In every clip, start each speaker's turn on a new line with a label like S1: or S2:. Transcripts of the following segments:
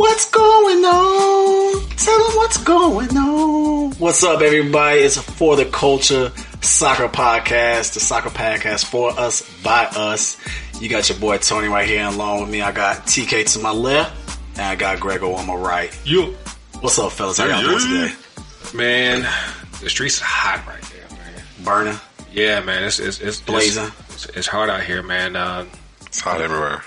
S1: What's going on? Tell them what's going on. What's up, everybody? It's For the Culture Soccer Podcast, the soccer podcast for us, by us. You got your boy Tony right here, and along with me, I got TK to my left, and I got Grego on my right.
S2: You,
S1: What's up, fellas? How y'all doing today?
S2: man, the streets are hot right there, man.
S1: Burning,
S2: Yeah, man, it's it's it's
S1: blazing.
S2: It's, it's hard out here, man. Uh,
S3: It's hot everywhere.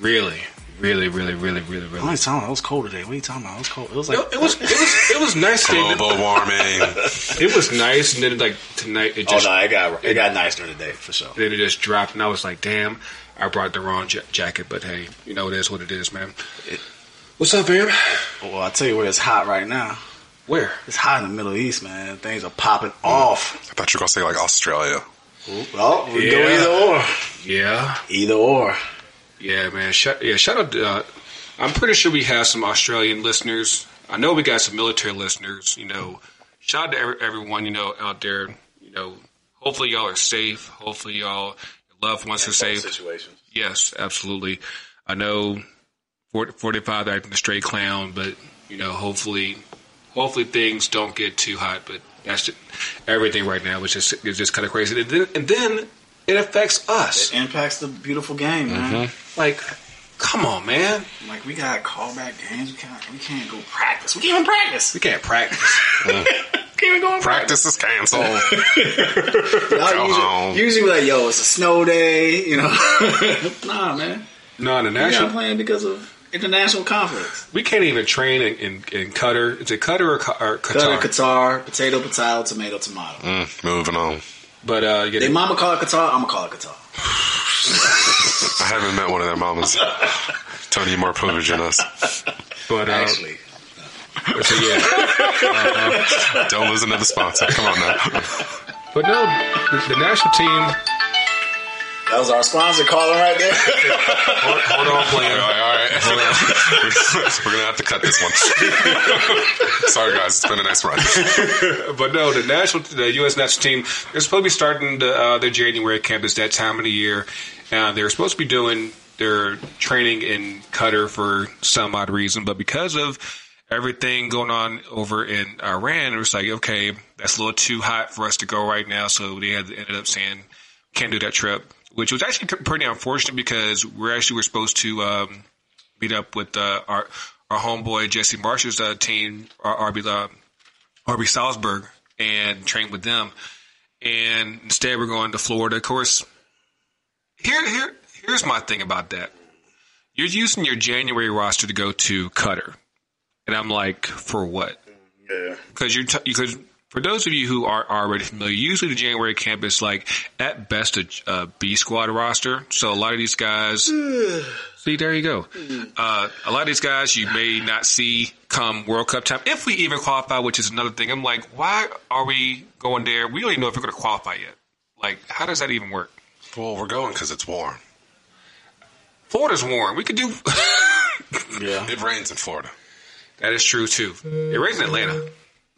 S2: really, really, really, really, really, really.
S1: I
S2: really.
S1: ain't talking about. It was cold today. What are you talking about? It was cold. It was like
S2: It, it was it was it was nice. today.
S3: Global warming.
S2: It was nice, and then like tonight it
S1: oh,
S2: just Oh
S1: no, it got it got nice during the day for sure.
S2: then it just dropped, and I was like, damn, I brought the wrong ja- jacket. But hey, you know it is what it is, man. What's up, fam?
S1: Well, I tell you where it's hot right now.
S2: Where?
S1: It's hot in the Middle East, man. Things are popping off.
S3: I thought you were gonna say like Australia.
S1: Well, we go either or.
S2: Yeah,
S1: Either or.
S2: Yeah, man. Shout, yeah, shout out. Uh, I'm pretty sure we have some Australian listeners. I know we got some military listeners. You know, shout out to every, everyone you know out there. You know, hopefully y'all are safe. Hopefully y'all your loved ones are safe.
S1: Situations.
S2: Yes, absolutely. I know 40, 45 acting a straight clown, but you know, hopefully, hopefully things don't get too hot. But that's just, everything right now, which is is just kind of crazy. And then, and then it affects us.
S1: It impacts the beautiful game, man.
S2: Like, come on, man,
S1: Like we got callback games. We can't. We can't go practice. We can't even practice.
S2: we can't practice.
S1: We can't even go and practice.
S3: Practice is canceled.
S1: Y'all
S3: Go
S1: usually,
S3: home.
S1: usually be like, "Yo, it's a snow day," you know. nah, man.
S2: no, the
S1: We're not
S2: national,
S1: playing because of international conflicts.
S2: we can't even train in, in, in Qatar. Is it Qatar or, Qa- or
S1: Qatar,
S2: Qatar?
S1: Qatar, potato, potato, tomato, tomato.
S3: Mm, moving on.
S2: But uh, yeah,
S1: They mama call it Qatar. I'm gonna call it Qatar.
S3: I haven't met one of their mamas. Tony, you more privileged than us.
S2: but uh,
S1: Actually,
S2: so yeah.
S3: Don't listen to the sponsor. Come on now.
S2: But no, the, the national team.
S1: That was our sponsor calling right there.
S2: Hold, hold on, player.
S3: right, all right. We're gonna have to cut this one. Sorry, guys. It's been a nice run.
S2: But no, the national, the U.S. national team, they're supposed to be starting the, uh, their January camp. It's that time of the year. Uh, they're supposed to be doing their training in Qatar for some odd reason, but because of everything going on over in Iran, it was like, okay, that's a little too hot for us to go right now. So they had ended up saying, can't do that trip, which was actually pretty unfortunate because we're actually, we're supposed to, um, meet up with, uh, our, our homeboy Jesse Marsch's, uh, team, RB, uh, RB Salzburg and train with them. And instead, we're going to Florida. Of course, here, here, here's my thing about that. You're using your January roster to go to Qatar, and I'm like, for what?
S1: yeah.
S2: Because you're t- because for those of you who are already familiar, usually the January camp is like at best a, a B squad roster. So a lot of these guys, see, there you go. Uh, a lot of these guys you may not see come World Cup time if we even qualify, which is another thing. I'm like, why are we going there? We don't even know if we're going to qualify yet. Like, how does that even work?
S3: Well, we're going because it's warm.
S2: Florida's warm. We could do.
S1: Yeah.
S3: It rains in Florida.
S2: that is true too. It rains in Atlanta.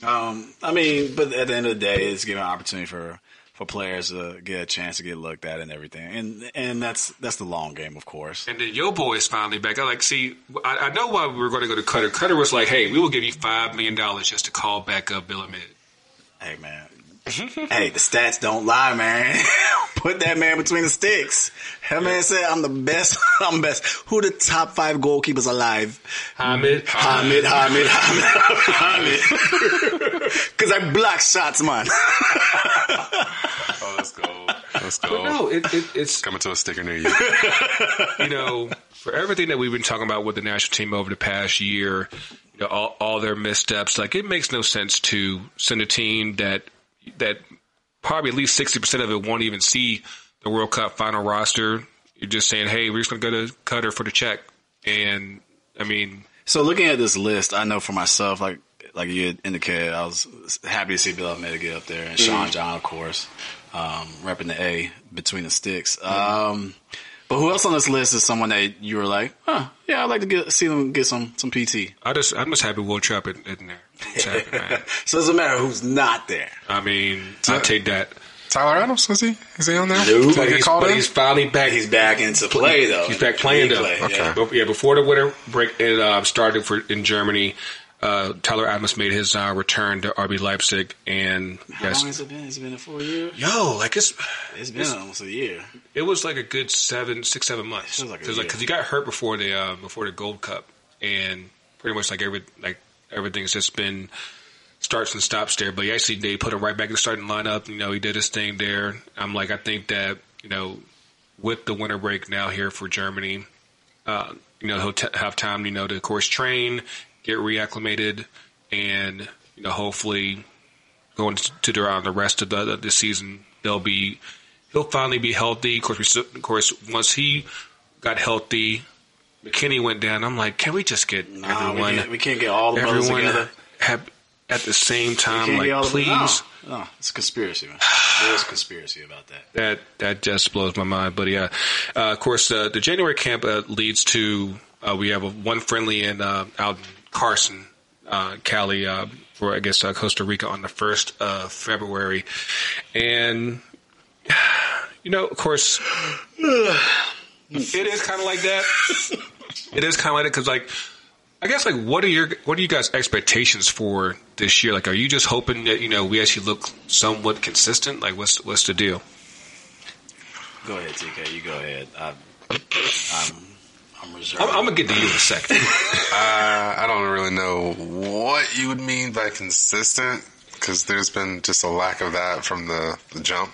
S1: Um, I mean, but at the end of the day, it's giving an opportunity for for players to get a chance to get looked at and everything, and and that's that's the long game, of course.
S2: And then your boy is finally back. I like, see, I, I know why we were going to go to Qatar. Qatar was like, hey, we will give you $5 million just to call back up Bill Hamid.
S1: Hey man, Mm-hmm. hey, the stats don't lie, man. Put that man between the sticks. That man said, "I'm the best. I'm best." Who the top five goalkeepers alive?
S2: Hamid.
S1: Hamid, Hamid, Hamid, Hamid. Because I block shots, man.
S3: Oh, let's go. Let's go.
S2: No, it, it, it's,
S3: Coming to a sticker near you.
S2: you know, for everything that we've been talking about with the national team over the past year, you know, all, all their missteps, like it makes no sense to send a team that, that probably at least 60% of it won't even see the World Cup final roster. You're just saying, hey, we're just going to go to Qatar for the check. And I mean,
S1: So looking at this list, I know for myself, like like you had indicated, I was happy to see Bill Hamid get up there and Sean John, of course, um, repping the A between the sticks. Um, but who else on this list is someone that you were like, huh, yeah, I'd like to get, see them get some some PT.
S2: I just, I'm just happy Will Trapp isn't in there. Happy, man.
S1: So it doesn't matter who's not there.
S2: I mean, I take that.
S3: Tyler Adams was he? Is he on there?
S1: No,
S3: Did
S2: But he's, but he's finally back.
S1: He's back into play though.
S2: He's back playing
S1: He
S2: though.
S1: play,
S3: Okay.
S1: yeah.
S2: But, yeah, before the winter break it uh, started for in Germany, uh, Tyler Adams made his uh, return to RB Leipzig, and
S1: How
S2: yes,
S1: long has it been? Has it been a full year?
S2: yo, like it's
S1: It's been almost a year.
S2: it was like a good seven, six, seven months.
S1: Feels like
S2: Cause, like, he got hurt before the uh, before the Gold Cup, and pretty much like every like everything's just been starts and stops there. But he actually they put him right back in the starting lineup. You know, he did his thing there. I'm like, I think that you know, with the winter break now here for Germany, uh, you know, he'll t- have time, you know, to of course train, get reacclimated, and you know, hopefully going to the, uh, the rest of the, the, the season, they'll be he'll finally be healthy. Of course, we, of course, once he got healthy, McKennie went down. I'm like, can we just get
S1: Nah, we,
S2: everyone,
S1: can't, we can't get all the
S2: everyone
S1: together.
S2: have, at the same time?
S1: can't get all
S2: Like,
S1: the-
S2: please.
S1: No, no, it's a conspiracy, man. There's a conspiracy about that.
S2: That that just blows my mind. But yeah, uh, of course, uh, the January camp uh, leads to uh, we have a, one friendly in uh, out Carson, uh, Cali, uh, for I guess uh, Costa Rica on the first of February, and you know, of course, it is kind of like that. It is kind of like that because, like, I guess, like, what are your what are you guys' expectations for this year? Like, are you just hoping that you know we actually look somewhat consistent? Like, what's what's the deal?
S1: Go ahead, TK. You go ahead. I, I'm, I'm reserved.
S2: I'm, I'm gonna get to you in a second.
S3: Uh, I don't really know what you would mean by consistent because there's been just a lack of that from the, the jump.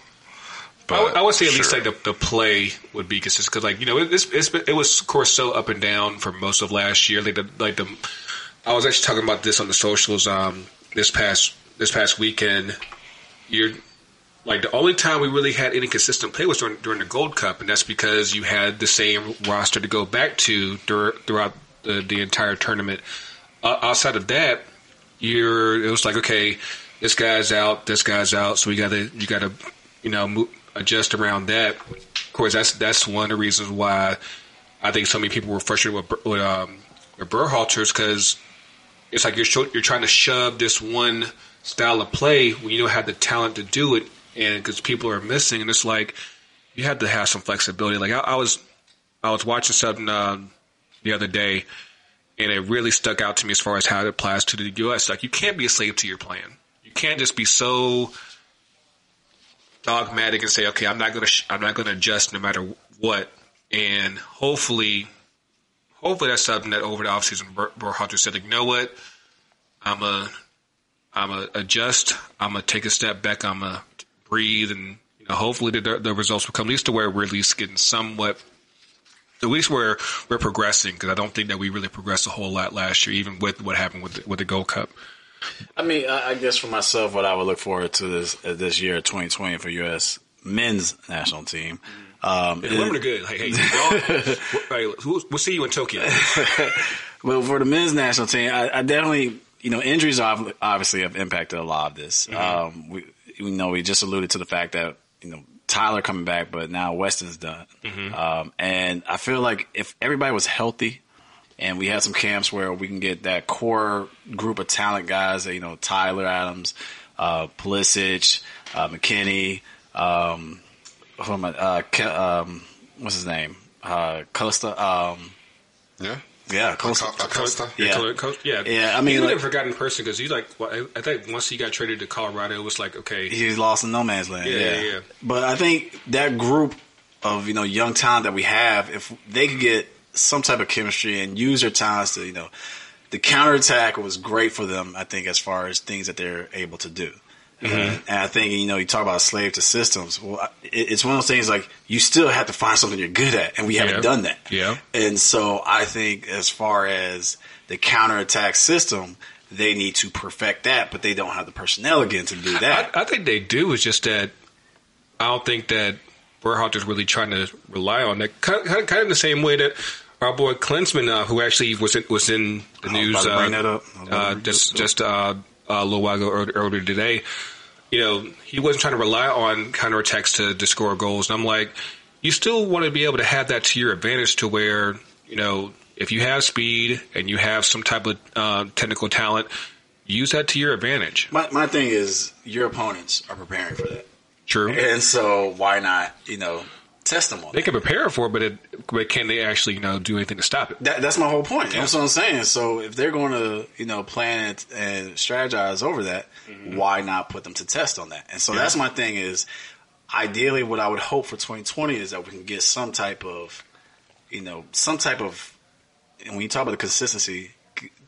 S2: I would, I would say at least like the, the play would be consistent because like you know it, it's, it's been, it was of course so up and down for most of last year. Like the like the I was actually talking about this on the socials um this past this past weekend. You're like the only time we really had any consistent play was during, during the Gold Cup, and that's because you had the same roster to go back to dur- throughout the, the entire tournament. Uh, outside of that, you're it was like okay, this guy's out, this guy's out, so we got to you got to you know move, adjust around that. Of course, that's that's one of the reasons why I think so many people were frustrated with with, um, with Berhalters because it's like you're you're trying to shove this one style of play when you don't have the talent to do it, and because people are missing, and it's like you have to have some flexibility. Like I, I was I was watching something um, the other day, and it really stuck out to me as far as how it applies to the U.S. Like you can't be a slave to your plan. You can't just be so dogmatic and say, okay, I'm not gonna sh- I'm not gonna adjust no matter what, and hopefully, hopefully that's something that over the offseason Ber- Berhalter said, like, you know what, I'm a I'm a adjust. I'm gonna take a step back. I'm gonna breathe, and you know, hopefully the, the results will come at least to where we're at least getting somewhat. At least where we're progressing because I don't think that we really progressed a whole lot last year, even with what happened with the, with the Gold Cup.
S1: I mean, I, I guess for myself, what I would look forward to this uh, this year, 2020, for U.S. men's national team. Um,
S2: The women are good. Like, hey, y'all, we'll, we'll, we'll see you in Tokyo.
S1: Well, for the men's national team, I, I definitely, you know, injuries obviously have impacted a lot of this. Um, we, we know we just alluded to the fact that you know Tyler coming back, but now Weston's done, um, and I feel like if everybody was healthy. And we had some camps where we can get that core group of talent guys, that, you know, Tyler Adams, uh, Pulisic, uh, McKennie, um, who am I, uh, Ke- um, what's his name? Uh, Costa, um,
S3: Yeah.
S1: Yeah, Costa.
S3: Acosta. Acosta.
S1: Yeah.
S2: Coach- Coach- yeah,
S1: Yeah, I mean,
S2: he's
S1: like-
S2: never forgotten person because he's like, well, I I think once he got traded to Colorado, it was like, okay,
S1: he's lost in no man's land.
S2: Yeah,
S1: Yeah,
S2: yeah, yeah.
S1: But I think that group of you know young talent that we have, if they could get some type of chemistry and use their talents to you know, the counterattack was great for them. I think as far as things that they're able to do. And I think you know you talk about slave to systems. Well, it's one of those things like you still have to find something you're good at, and we haven't
S2: Yeah.
S1: done that.
S2: Yeah.
S1: And so I think as far as the counterattack system, they need to perfect that, but they don't have the personnel again to do that.
S2: I, I think they do. It's just that I don't think that Berhalter's really trying to rely on that. Kind of, kind of the same way that our boy Klinsmann, uh, who actually was in, was in the news uh,
S1: bring that up. I was about
S2: uh, just just uh, a little while ago ear- earlier today. You know, he wasn't trying to rely on counterattacks to, to score goals. And I'm like, you still want to be able to have that to your advantage to where, you know, if you have speed and you have some type of uh, technical talent, use that to your advantage.
S1: My my thing is your opponents are preparing for that.
S2: True.
S1: And so why not, you know, test them on
S2: They
S1: that?
S2: can prepare for it, but it, but can they actually you know do anything to stop it?
S1: That, that's my whole point. That's what I'm saying. So if they're going to, you know, plan it and strategize over that, mm-hmm. why not put them to test on that? And so that's my thing is, ideally, what I would hope for 2020 is that we can get some type of, you know, some type of, and when you talk about the consistency,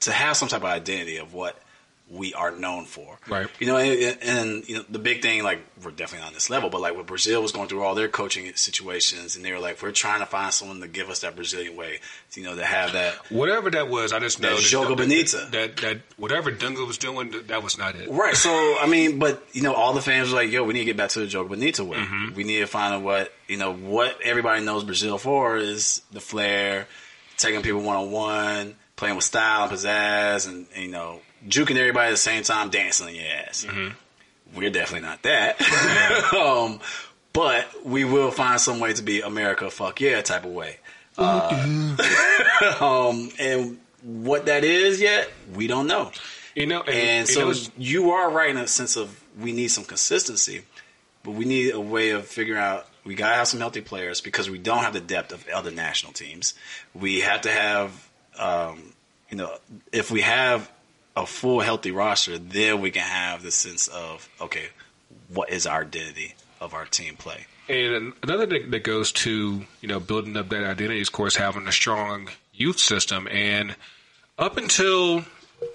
S1: to have some type of identity of what we are known for.
S2: Right.
S1: You know, and, and you know the big thing, like we're definitely on this level, but like when Brazil was going through all their coaching situations, and they were like, we're trying to find someone to give us that Brazilian way, you know, to have that
S2: Whatever that was, I just know
S1: That Jogo
S2: that,
S1: Bonita.
S2: That that whatever Dunga was doing, that was not it.
S1: Right. So I mean, but you know, all the fans were like, "Yo, we need to get back to the Joe Bonita way.
S2: Mm-hmm.
S1: We need to find out what you know what everybody knows Brazil for is the flair, taking people one on one, playing with style and pizzazz, and, and, you know, juking everybody at the same time, dancing on your ass.
S2: Mm-hmm.
S1: We're definitely not that. um, but we will find some way to be America, fuck yeah, type of way. Uh, um, and what that is yet, we don't know.
S2: You know, and,
S1: And so
S2: it's-
S1: you are right in a sense of we need some consistency, but we need a way of figuring out we gotta have some healthy players because we don't have the depth of other national teams. We have to have, um, you know, if we have a full healthy roster, then we can have the sense of okay, what is our identity of our team play?
S2: And another thing that goes to you know building up that identity is, of course, having a strong youth system. And up until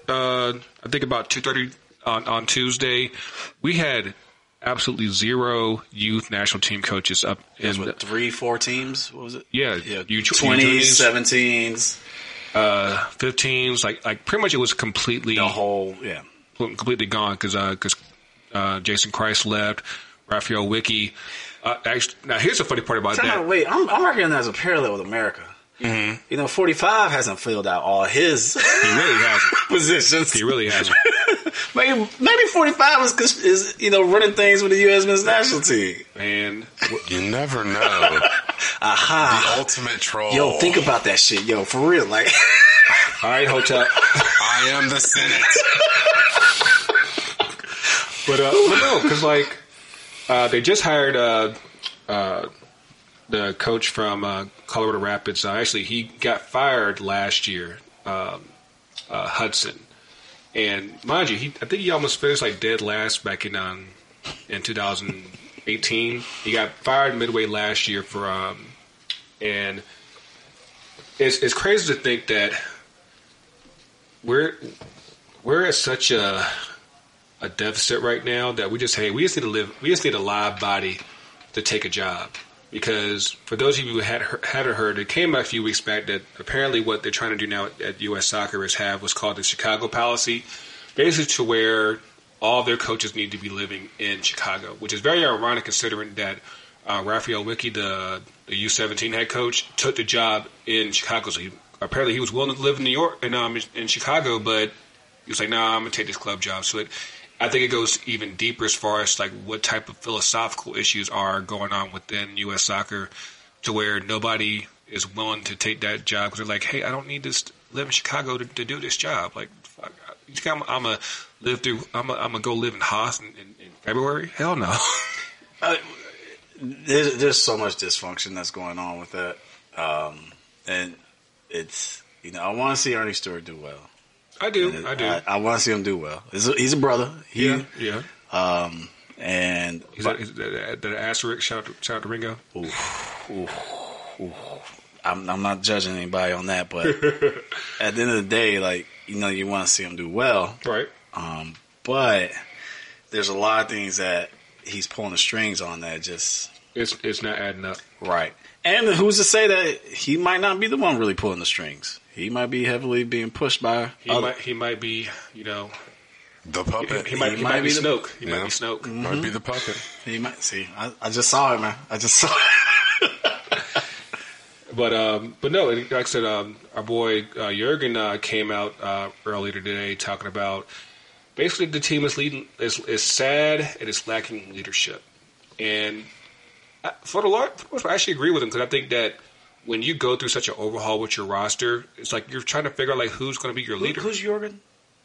S2: uh, I think about two thirty on on Tuesday, we had absolutely zero youth national team coaches up
S1: There's
S2: in
S1: what three, four teams? What was it?
S2: yeah,
S1: Yeah,
S2: U-
S1: twenties,
S2: U20s,
S1: seventeens,
S2: uh, 15s, like like pretty much it was completely
S1: the whole yeah.
S2: completely gone because because uh, Jason Kreis left, Raphael Wicky. Uh, actually, now here's the funny part about
S1: Time
S2: that.
S1: wait, I'm, I'm reckoning that as a parallel with America.
S2: Mm-hmm.
S1: You know, 45 hasn't filled out all his
S2: He really hasn't.
S1: positions.
S2: He really hasn't.
S1: Maybe, maybe 45 is, 'cause- is, you know, running things with the U.S. men's national team.
S2: And
S3: You never know.
S1: Aha.
S3: the ultimate troll.
S1: Yo, think about that shit, yo, for real. Like,
S2: all right, hotel.
S3: I am the Senate.
S2: But uh, but no, because like uh, they just hired uh, uh, the coach from uh, Colorado Rapids. Uh, actually, he got fired last year, um, uh, Hudson. And mind you, he I think he almost finished like dead last back in um, in 2018. He got fired midway last year for um, and it's it's crazy to think that we're we're at such a a deficit right now that we just hey we just need to live we just need a live body to take a job because for those of you who had hadn't heard it came a few weeks back that apparently what they're trying to do now at U.S. Soccer is have what's called the Chicago policy, basically to where all their coaches need to be living in Chicago, which is very ironic considering that uh, Raphael Wicky, the the U17 head coach, took the job in Chicago. So he, apparently he was willing to live in New York and um, in Chicago, but he was like, "No, nah, I'm gonna take this club job." So it, I think it goes even deeper as far as like what type of philosophical issues are going on within U.S. soccer, to where nobody is willing to take that job because they're like, "Hey, I don't need to live in Chicago to, to do this job." Like, fuck, you think I'm, gonna live through? I'm gonna, I'm gonna go live in Haas in, in, in February? Hell no.
S1: uh, there's, there's so much dysfunction that's going on with that. Um, and it's, you know, I want to see Earnie Stewart do well.
S2: I do. I do.
S1: I, I want to see him do well. He's a, he's a brother. He,
S2: yeah. Yeah.
S1: Um, and
S2: He's that, he's that, that asterisk. Shout out, to, shout out to Ringo.
S1: I'm, I'm not judging anybody on that, but at the end of the day, like you know, you want to see him do well.
S2: Right.
S1: Um, but there's a lot of things that he's pulling the strings on that just
S2: It's it's not adding up.
S1: right. And who's to say that he might not be the one really pulling the strings? He might be heavily being pushed by.
S2: He
S1: other-
S2: might he might be you know
S3: The
S2: he,
S3: puppet.
S2: he might he, might, be
S1: the-
S2: Snoke. He might be Snoke.
S3: Might be the puppet.
S1: He might see. I, I just saw it, man. I just saw it.
S2: But um, but no, like I said, um, our boy uh, Jurgen uh, came out uh, earlier today talking about basically the team is leading is, is sad and it's lacking leadership. And I, for the Lord, I actually agree with him because I think that when you go through such an overhaul with your roster, it's like you're trying to figure out like who's going to be your leader.
S1: Who's Jorgen?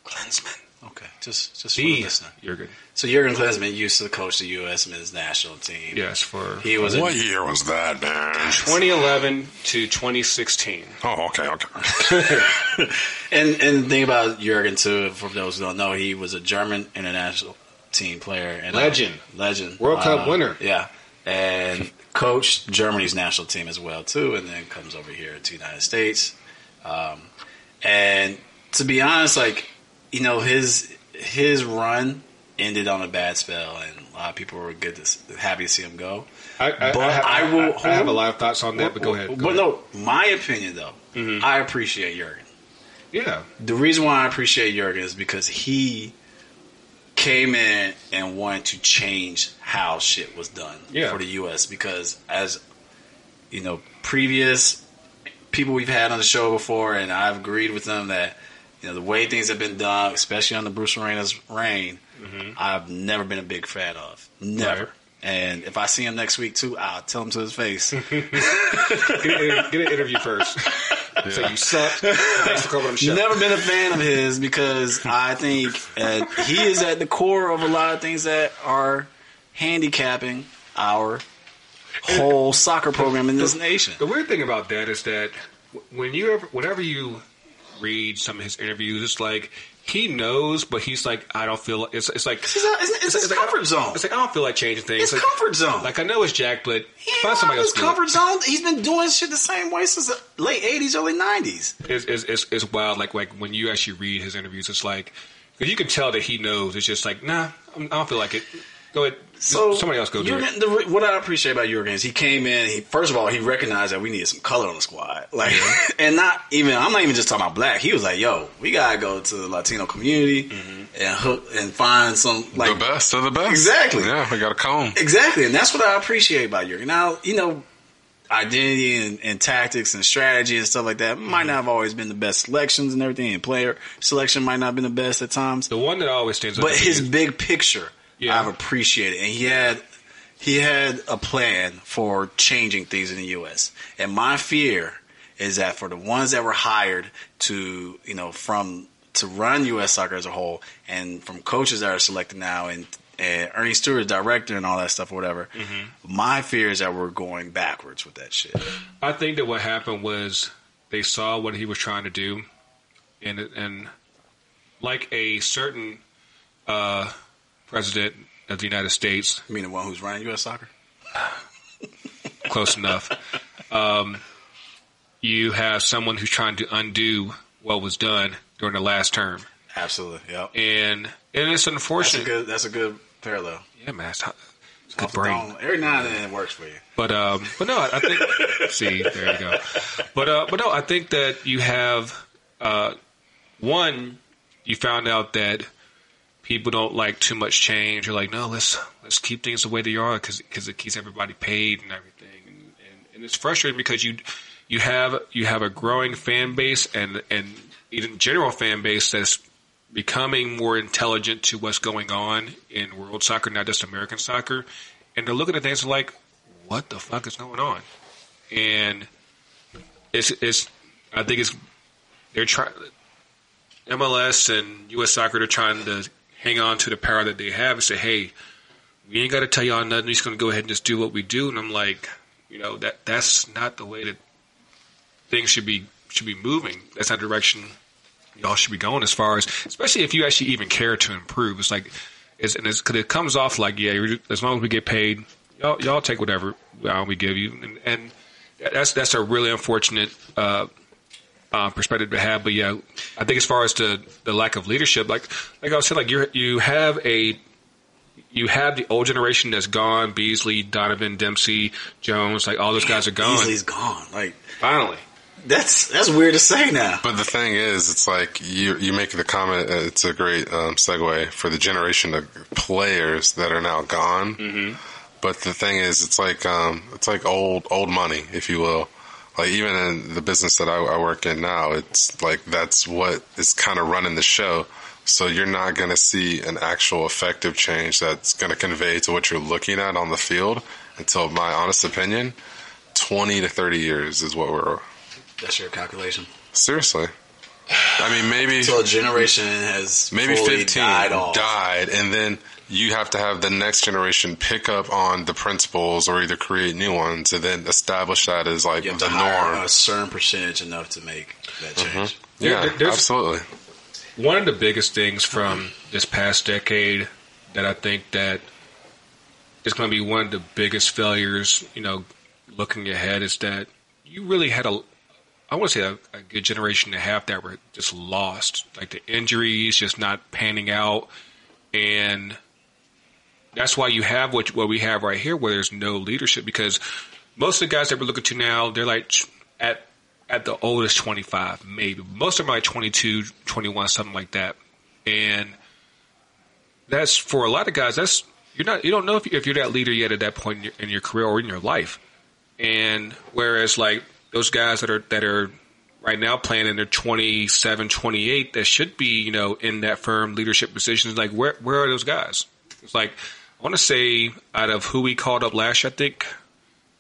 S2: Klinsmann?
S1: Okay, just just for
S2: The
S1: the listener.
S2: Jurgen.
S1: So Jurgen Klinsmann used to coach the U.S. men's national team.
S2: Yes, for
S1: He was a
S3: What year was that, man?
S2: 2011 to 2016.
S3: Oh, okay, okay.
S1: And and the thing about Jurgen too, for those who don't know, he was a German international team player and uh,
S2: Legend.
S1: legend,
S2: World Cup
S1: Uh,
S2: winner.
S1: Yeah, and coached Germany's national team as well too, and then comes over here to the United States. Um, and to be honest, like you know, his his run ended on a bad spell, and a lot of people were good to happy to see him go.
S2: I, I,
S1: But
S2: I, have,
S1: I will-
S2: I, have a lot of thoughts on that, but go ahead.
S1: But
S2: ahead.
S1: no, my opinion though,
S2: Mhm.
S1: I appreciate Jurgen.
S2: Yeah.
S1: The reason why I appreciate Jurgen is because he came in and wanted to change how shit was done
S2: Yeah.
S1: for the U.S. Because as you know, previous people we've had on the show before, and I've agreed with them that you know the way things have been done, especially under Bruce Arena's reign, I've never been a big fan of. Never.
S2: Mm-hmm. Right.
S1: And if I see him next week too, I'll tell him to his face.
S2: Get, an- get an interview first. So you suck. Thanks for coming on the show.
S1: Never been a fan of his because I think uh, he is at the core of a lot of things that are handicapping our whole soccer program in this nation.
S2: The weird thing about that is that when you ever, whenever you read some of his interviews, it's like he knows, but he's like, I don't feel. like It's, it's like
S1: It's, it's, it's his
S2: like,
S1: comfort zone.
S2: It's like I don't feel like changing things.
S1: His
S2: like,
S1: comfort zone.
S2: Like I know it's Jack, but
S1: He
S2: find somebody else.
S1: comfort zone. He's been doing shit the same way since the late '80s, early '90s.
S2: It's, it's, it's, it's wild. Like like when you actually read his interviews, it's like because you can tell that he knows. It's just like nah, I don't feel like it. Go ahead.
S1: So
S2: somebody else go do
S1: Jurgen, the, what I appreciate about Jurgen is he came in. He first of all he recognized that we needed some color on the squad, like, and not even I'm not even just talking about black. He was like, "Yo, we gotta go to the Latino community mm-hmm. and hook and find some like
S3: the best of the best.
S1: Exactly.
S3: Yeah, we got a comb.
S1: exactly." And that's what I appreciate about Jurgen. Now you know. Identity and, and tactics and strategy and stuff like that might mm-hmm. not have always been the best selections and everything, and player selection might not have been the best at times.
S2: The one that always stands out.
S1: But his
S2: is-
S1: big picture,
S2: Yeah.
S1: I've appreciated, and he had he had a plan for changing things in the U.S. And my fear is that for the ones that were hired to you know from to run U.S. soccer as a whole, and from coaches that are selected now, and and Earnie Stewart, director, and all that stuff, or whatever. My fear is that we're going backwards with that shit.
S2: I think that what happened was they saw what he was trying to do, and and like a certain uh, president of the United States,
S1: I mean, the one who's running U.S. soccer.
S2: close enough. Um, you have someone who's trying to undo what was done during the last term,
S1: Absolutely. Yep.
S2: and and it's
S1: That's a
S2: unfortunate.
S1: good. That's a good parallel.
S2: yeah, man, it's, it's a good brain.
S1: Every now and then it works for you.
S2: But um, but no, I I think. see, there you go. But uh, but no, I think that you have uh, one. You found out that people don't like too much change. You're like, no, let's let's keep things the way they are because it keeps everybody paid and everything. And, and, and it's frustrating because you you have you have a growing fan base and and even general fan base that's becoming more intelligent to what's going on in world soccer, not just American soccer, and they're looking at things like, what the fuck is going on? And it's it's I think it's they're trying MLS and US soccer they're trying to hang on to the power that they have and say, hey, we ain't got to tell y'all nothing. We're just going to go ahead and just do what we do. And I'm like, you know, that that's not the way that things should be should be moving. That's not direction y'all should be going as far as, especially if you actually even care to improve. It's like, it's, and it's, cause it comes off like, yeah, as long as we get paid, y'all, y'all take whatever we give you. And, and that's, that's a really unfortunate, uh, uh, perspective to have. But yeah, I think as far as the, the lack of leadership, like, like I was saying, like you you have a, you have the old generation that's gone, Beasley, Donovan, Dempsey, Jones, like all those guys are gone.
S1: Beasley's gone. Like
S2: Finally.
S1: that's that's weird to say now.
S3: But the thing is, it's like you you make the comment. uh, It's a great um, segue for the generation of players that are now gone. Mm-hmm. But the thing is, it's like um, it's like old old money, if you will. Like even in the business that I, I work in now, it's like that's what is kind of running the show. So you're not going to see an actual effective change that's going to convey to what you're looking at on the field until, my honest opinion, 20 to 30 years is what we're
S1: That's your calculation.
S3: seriously. I mean, maybe
S1: So a generation has
S3: maybe
S1: fully
S3: 15
S1: died
S3: died, and then you have to have the next generation pick up on the principles or either create new ones and then establish that as like
S1: You have
S3: the
S1: hire
S3: norm.
S1: a certain percentage enough to make that mm-hmm. change.
S3: Yeah,
S2: There-
S3: absolutely.
S2: One of the biggest things from this past decade that I think that is going to be one of the biggest failures, you know, looking ahead is that you really had a, I want to say a, a good generation and a half that were just lost. Like the injuries just not panning out. And that's why you have what, what we have right here where there's no leadership because most of the guys that we're looking to now, they're like at at the oldest 25, maybe. Most of them are like 22, 21, something like that. And that's for a lot of guys. That's you're not you don't know if, you, you're that leader yet at that point in your, in your career or in your life. And whereas like those guys that are that are right now playing in their 27, 28 that should be you know in that firm leadership positions, like where where are those guys? It's like I want to say out of who we called up last year, I think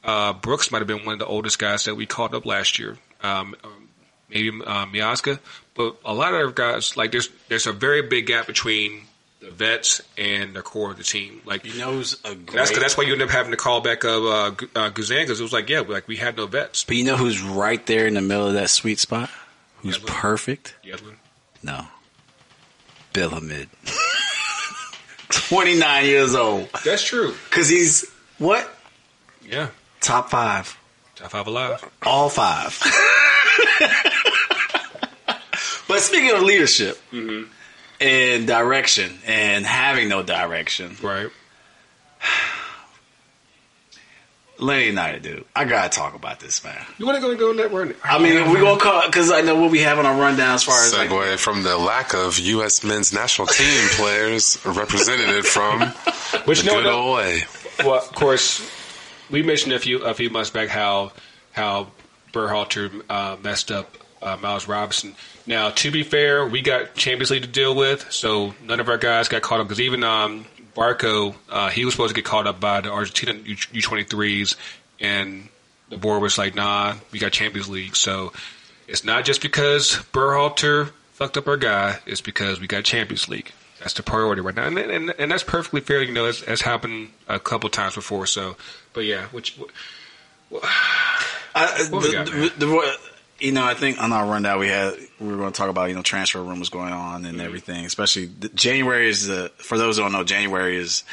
S2: uh, Brooks might have been one of the oldest guys that we called up last year. Um, um, maybe uh, Miazga, but a lot of guys like there's there's a very big gap between the vets and the core of the team. Like
S1: You know who's a great,
S2: that's that's why you end up having to call back of uh, uh, Guzan because it was like yeah, like we had no vets.
S1: but you know who's right there in the middle of that sweet spot? Who's
S2: Yedlin.
S1: perfect?
S2: Yedlin.
S1: No. Bill Hamid. 29 years old.
S2: That's true.
S1: Because he's, what?
S2: Yeah,
S1: Top five.
S2: top five alive.
S1: All five. but speaking of leadership mm-hmm. and direction and having no direction,
S2: Right.
S1: Lenny United, dude, I gotta talk about this, man.
S2: You want to go and go in that run?
S1: I mean, we're gonna call because I know what we have on our rundown as far as like,
S3: Segue from the lack of U.S. men's national team players represented from
S2: Which
S3: the
S2: no,
S3: good
S2: no,
S3: old way.
S2: well, of course, we mentioned a few a few months back how how Berhalter uh, messed up uh, Miles Robinson. Now, to be fair, we got Champions League to deal with, so none of our guys got caught up because even um, Barco, uh, he was supposed to get caught up by the Argentina U twenty threes, and the board was like, "Nah, we got Champions League." So it's not just because Berhalter fucked up our guy; it's because we got Champions League. That's the priority right now, and and, and that's perfectly fair. You know, that's, it's happened a couple times before. So, but yeah, which
S1: I,
S2: What
S1: the,
S2: got,
S1: the- the- you know, I think on our rundown we had we were going to talk about you know transfer rumors going on and
S2: Mm-hmm.
S1: everything. Especially the, January is the for those who don't know January is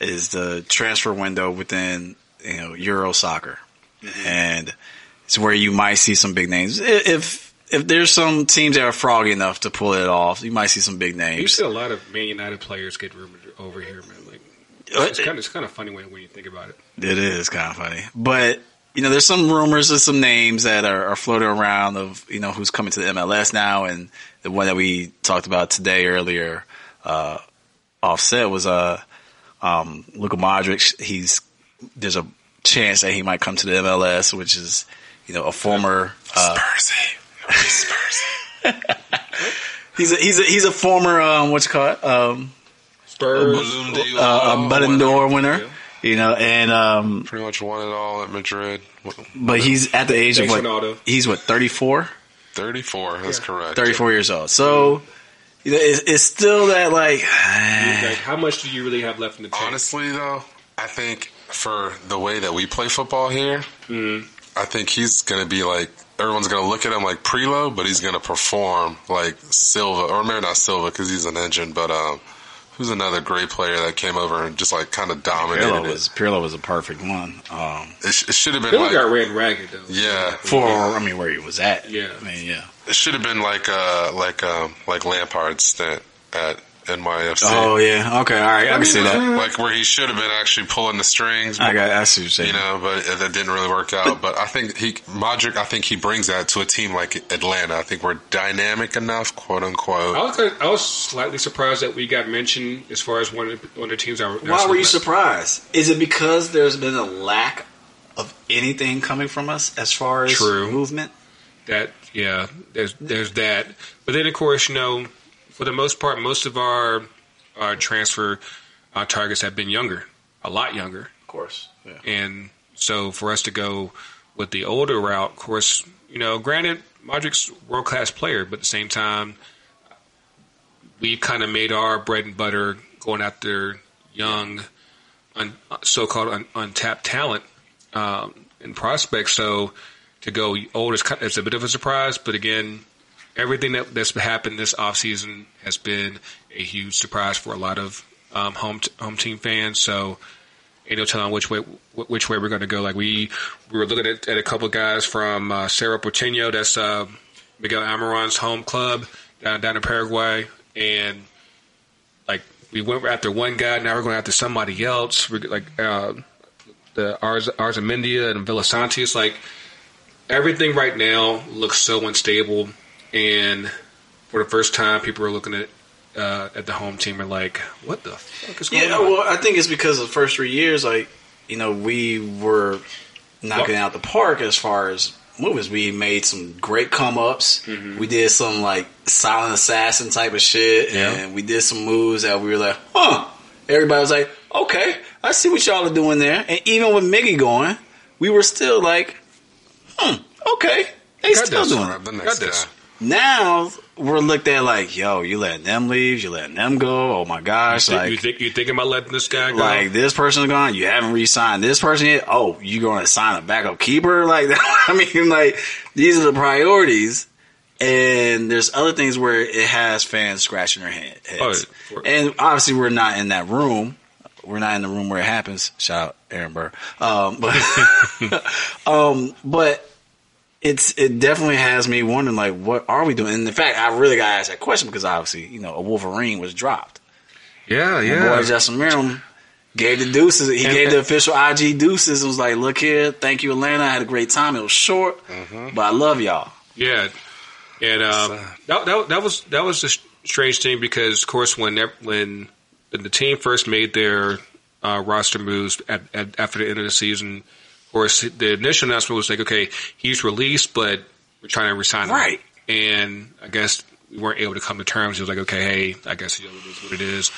S1: is the transfer window within you know Euro soccer,
S2: Mm-hmm.
S1: and it's where you might see some big names. If if there's some teams that are froggy enough to pull it off, you might see some big names.
S2: you see a lot of Man United players get rumored over here, man. Like it's kind of it's kind of funny when when you think about it.
S1: It is kind of funny, but you know, there's some rumors of some names that are, are floating around of you know who's coming to the MLS now, and the one that we talked about today earlier, uh, offset was uh, um, Luka Modric. He's there's a chance that he might come to the MLS, which is you know a former. Uh,
S3: Spursy. Spursy.
S1: he's a he's a he's a former um, what's it called um,
S2: Spurs.
S3: Balloon
S1: uh, a Ballon d'Or winner.
S2: Yeah.
S1: You know, and um,
S3: Pretty much won it all at Madrid.
S1: but he's at the age
S2: Thanks,
S1: of what?
S2: Ronaldo.
S1: He's what 34.
S3: 34, that's correct.
S1: 34 years old. So you know, it's, it's still that like
S2: Like, how much do you really have left in the tank?
S3: Honestly, though, I think for the way that we play football here,
S2: Mm-hmm.
S3: I think he's going to be like, everyone's going to look at him like Pirlo, but he's going to perform like Silva, or maybe not Silva because he's an engine, but um, who's another great player that came over and just like kind of dominated
S1: Pirlo
S3: it.
S1: was Pirlo was a perfect one. Um,
S3: It, sh- it should have been
S2: Bill
S3: like,
S2: got ran ragged though.
S3: yeah,
S1: for I mean where he was at.
S2: Yeah.
S1: I mean yeah.
S3: it should have been like uh like um like Lampard's stint at NYFC.
S1: Oh yeah. Okay. All right. I, can see that.
S3: Like where he should have been actually pulling the strings.
S1: I got. I see what you're saying.
S3: you know, but that didn't really work out. But I think he, Modric, I think he brings that to a team like Atlanta. I think we're dynamic enough, quote
S2: I
S3: unquote.
S2: was I was slightly surprised that we got mentioned as far as one of, one of the teams. That
S1: Why were you surprised? Is it because there's been a lack of anything coming from us as far as
S2: True.
S1: movement?
S2: That yeah, there's there's that. But then of course, you know, for the most part, most of our our transfer uh, targets have been younger, a lot younger,
S1: Of course. Yeah.
S2: and so for us to go with the older route, of course, you know, granted, Modric's world class player, but at the same time, we've kind of made our bread and butter going after young, un, so-called un, untapped talent um, and prospects. So to go old is, is a bit of a surprise, but again, everything that, that's happened this offseason has been a huge surprise for a lot of um, home t- home team fans. So ain't no telling which way which way we're going to go. Like we we were looking at, at a couple guys from uh, Cerro Porteño, that's uh, Miguel Almiron's home club down down in Paraguay, and like we went after one guy, now we're going after somebody else. We're like uh, the Ars Arzamendia and Villasante. It's like everything right now looks so unstable, and for the first time, people are looking at uh, at the home team and like, what the fuck is going
S1: Yeah,
S2: on?
S1: Yeah, well, I think it's because of the first three years, like you know, we were knocking
S2: Well-
S1: out the park as far as movies. We made some great come ups.
S2: Mm-hmm.
S1: We did some like silent assassin type of shit,
S2: Yeah.
S1: and we did some moves that we were like, huh. Everybody was like, okay, I see what y'all are doing there. And even with Miggy going, we were still like, hmm, okay, they
S2: Got
S1: still
S2: this.
S1: doing
S3: All
S1: it.
S3: right, the
S2: Got
S3: next
S2: this.
S3: guy.
S1: Now we're looked at like, yo, you letting them leave, you letting them go. Oh my gosh,
S2: You
S1: like
S2: you think you thinking about letting this guy go?
S1: like this person's gone. You haven't re-signed this person yet. Oh, you going to sign a backup keeper? Like I mean, like these are the priorities. And there's other things where it has fans scratching their head, heads.
S2: Oh,
S1: and obviously we're not in that room. We're not in the room where it happens. Shout out Aaron Burr. Um, but um, but it's it definitely has me wondering like what are we doing? And in fact, I really got to ask that question because obviously you know a Wolverine was dropped.
S2: yeah, yeah.
S1: boy Justin Meram gave the deuces. He
S2: And-
S1: gave the official IG deuces and was like, "Look here, thank you, Atlanta. I had a great time. It was short, but I love y'all."
S2: Yeah, and um, that, that that was that was a strange thing because, of course, when when the team first made their uh, roster moves at, at, after the end of the season, course, the initial announcement was like, "Okay, he's released, but we're trying to resign him."
S1: Right.
S2: And I guess we weren't able to come to terms. He was like, "Okay, hey, I guess you know, it is what it is."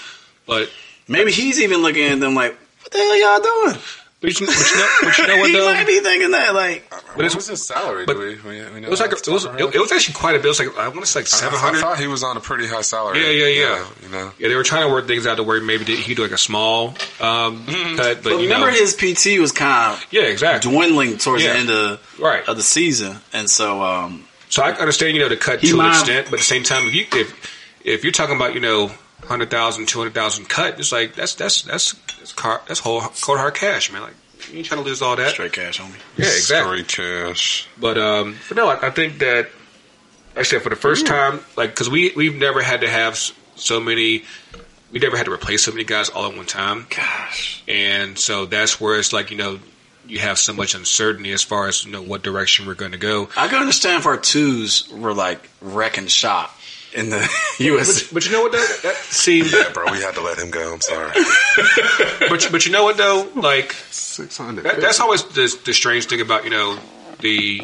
S2: But
S1: Maybe he's even looking at them like, "What the hell y'all doing?"
S2: But you, but you know, but you know what
S1: he
S2: though?
S1: might be thinking that like,
S3: What
S2: it's-
S3: was his salary?
S2: but
S3: do we, we, we know
S2: It was like
S3: that
S2: it was
S3: off the top of
S2: it, was actually quite a bit. It was like I want to say like
S3: head?
S2: seven
S3: I, I thought he was on a pretty high salary.
S2: Yeah, yeah, yeah.
S3: you know.
S2: Yeah, they were trying to work things out to where maybe he do like a small um, cut, but,
S1: but
S2: you
S1: remember
S2: know,
S1: his PT was kind of
S2: yeah, exactly.
S1: dwindling towards
S2: Yeah.
S1: the end of
S2: Right.
S1: of the season, and so um,
S2: So I understand, you know, to cut
S1: He
S2: to an extent, but at the same time, if you if if you're talking about you know. 100,000, 200,000 cut. It's like that's that's that's that's car, that's whole cold hard cash, man. Like you ain't trying to lose all that.
S1: straight cash on me.
S2: Yeah, exactly.
S3: Straight cash.
S2: But um, but no, I, I think that like I said for the first time, like because we we've never had to have so many, we never had to replace so many guys all at one time,
S1: Gosh,
S2: and so that's where it's like you know you have so much uncertainty as far as you know what direction we're going to go.
S1: I can understand if our twos were like wrecking shop in the U.S.
S2: But, but you know what? Though? That, see,
S3: Yeah, bro, we had to let him go. I'm sorry.
S2: but but you know what though? Like
S3: Six hundred.
S2: That, that's always the, the strange thing about you know the.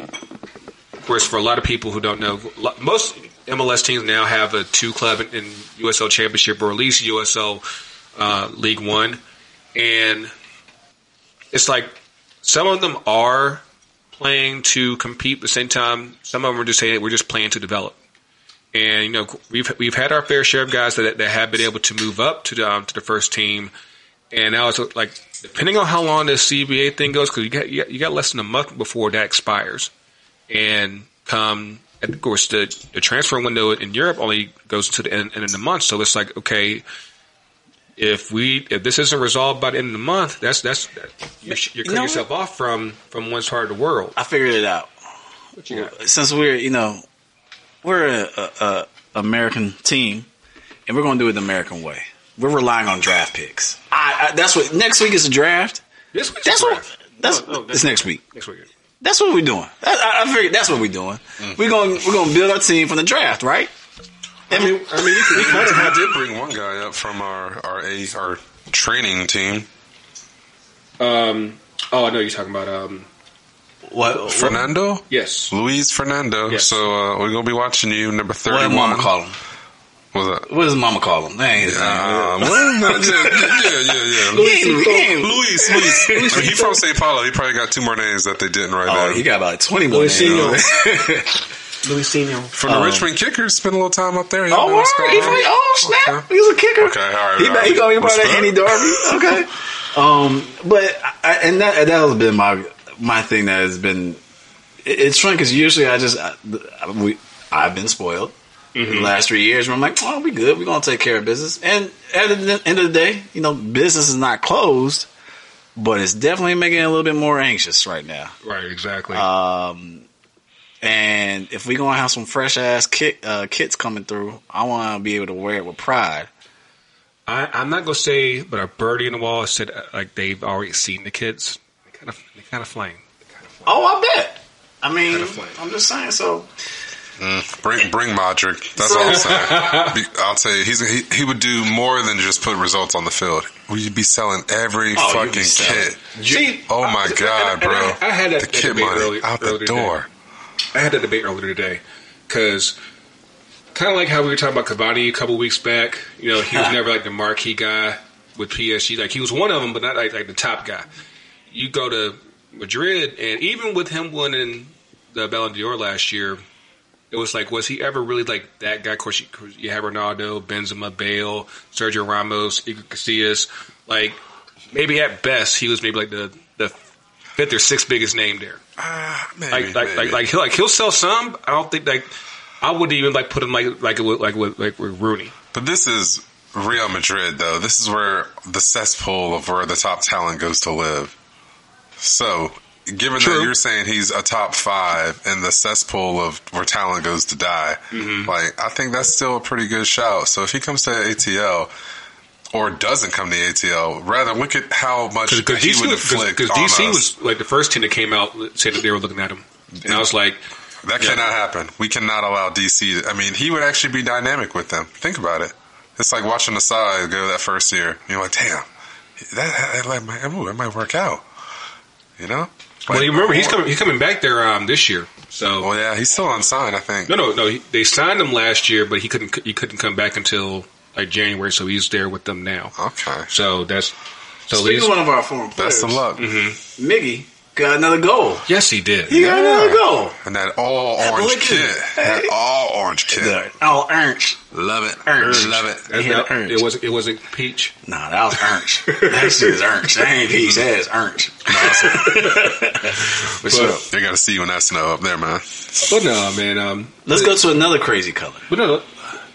S2: Of course, for a lot of people who don't know, most MLS teams now have a two club in, in USL Championship or at least USL uh, League One, and it's like some of them are playing to compete. At the same time, some of them are just saying we're just playing to develop. And you know we've we've had our fair share of guys that that have been able to move up to the um, to the first team, and now it's like depending on how long this CBA thing goes, because you got, you got you got less than a month before that expires, and come of course the the transfer window in Europe only goes to the end, end of the month, so it's like okay. If we if this isn't resolved by the end of the month, that's that's you're, you're cutting
S1: know
S2: yourself off from from one part of the world.
S1: I figured it out.
S2: You?
S1: Since we're you know we're a, a, a American team, and we're going to do it the American way. We're relying on draft picks. I, I, that's what next week is the draft.
S2: This week's
S1: That's
S2: the
S1: what.
S2: draft.
S1: That's
S2: No, no,
S1: it's next week.
S2: Next week.
S1: That's what we're doing. I, I I figured that's what we're doing. We're going we're going to build our team from the draft, right?
S3: I mean, I mean, we, we kind of did bring one guy up from our our a our training team,
S2: Um. Oh, I know you're talking about. Um.
S1: What?
S3: Fernando.
S2: Yes.
S3: Luis Fernando.
S2: Yes.
S3: So uh, we're gonna be watching you, number
S1: What
S3: thirty-one.
S1: did Mama call him?
S3: What's that?
S1: What does Mama call him? That ain't his name.
S3: Um, well, yeah, yeah, yeah, yeah.
S1: He ain't- he ain't-
S3: Luis, Luis. He from St. Paulo. He probably got two more names that they didn't write
S1: Oh,
S3: down.
S1: he got about twenty more.
S2: Luis
S1: names.
S2: really seen him.
S3: For the
S1: Um,
S3: Richmond kickers, Spent a little time up there. you
S1: Oh,
S3: know,
S1: He played, oh snap!
S3: Okay.
S1: He was a kicker.
S3: Okay, all right,
S1: He,
S3: all right.
S1: he gonna be part of
S3: Respect.
S1: Henny Darby. Okay. um, but I, and that that has been my my thing that has been. It's funny because usually I just I, we I've been spoiled
S3: Mm-hmm.
S1: the last three years. Where I'm like, oh, we good. We're gonna take care of business. And at the end of the day, you know, business is not closed, but it's definitely making it a little bit more anxious right now.
S2: Right, exactly.
S1: Um, and if we're gonna have some fresh ass kit uh, kits coming through, I want to be able to wear it with pride.
S2: I, I'm not gonna say, but a birdie in the wall said uh, like they've already seen the kids. They kind of, they kind of flame.
S1: Oh, I bet. I mean,
S2: Kinda.
S1: I'm just saying. So
S3: Mm, bring bring Modric. That's
S1: So-
S3: all I'm saying. Be- I'll tell you, he's he, he would do more than just put results on the field. We'd be selling every
S1: Oh,
S3: fucking kit.
S2: See,
S3: Oh my
S2: I-
S3: god,
S2: and
S3: bro!
S2: I, I had that,
S3: the
S2: that
S3: kit
S2: debate
S3: money
S2: early,
S3: out the
S2: earlier
S3: door.
S2: Today. I had that debate earlier today because kind of like how we were talking about Cavani a couple weeks back. You know, he was never like the marquee guy with PSG. Like he was one of them, but not like, like the top guy. You go to Madrid, and even with him winning the Ballon d'Or last year, it was like, was he ever really like that guy? Of course, you, you have Ronaldo, Benzema, Bale, Sergio Ramos, Iker Casillas. Like maybe at best, he was maybe like the the fifth or sixth biggest name there.
S3: Ah, maybe,
S2: Like like
S3: maybe.
S2: like, like he'll like he'll sell some. I don't think like I wouldn't even like put him like like with, like with like with Rooney.
S3: But this is Real Madrid, though. This is where the cesspool of where the top talent goes to live. So, given
S2: True.
S3: that you're saying he's a top five in the cesspool of where talent goes to die,
S2: Mm-hmm.
S3: like I think that's still a pretty good shout. So if he comes to ATL. Or doesn't come to ATL. Rather, look at how much
S2: Because
S3: he
S2: DC,
S3: would inflict
S2: cause DC
S3: us.
S2: was like the first team that came out saying that they were looking at him, and I was like,
S3: That
S2: Yeah.
S3: cannot happen. We cannot allow DC. To, I mean, he would actually be dynamic with them. Think about it. It's like watching the side go that first year. You're like, damn, that, that, that, might, that might work out. You know?
S2: well, you remember he's coming he's coming back there um, this year. So
S3: Well, yeah, he's still unsigned. I think.
S2: no, no, no. He, they signed him last year, but he couldn't he couldn't come back until like January. So he's there with them now.
S3: Okay.
S2: So that's so
S1: speaking
S2: he's,
S1: of one of our former players,
S3: Best of luck.
S1: Miggy got another goal.
S2: yes, he did.
S1: He got another goal.
S3: And that all orange
S1: look at
S3: kit.
S1: it.
S3: That all orange kit.
S1: The, oh, Ernst.
S3: Love it.
S1: Orange.
S3: Love it.
S2: That's
S1: He had
S2: not-
S1: Ernst.
S2: it wasn't it wasn't peach.
S1: Nah, that was Ernst. that shit is Ernst. That ain't Peach. That is Ernst.
S3: What's
S2: But-
S3: up? They got to see you in that snow up there, man.
S2: But no, man. Um,
S1: Let's go to another crazy color.
S2: but no,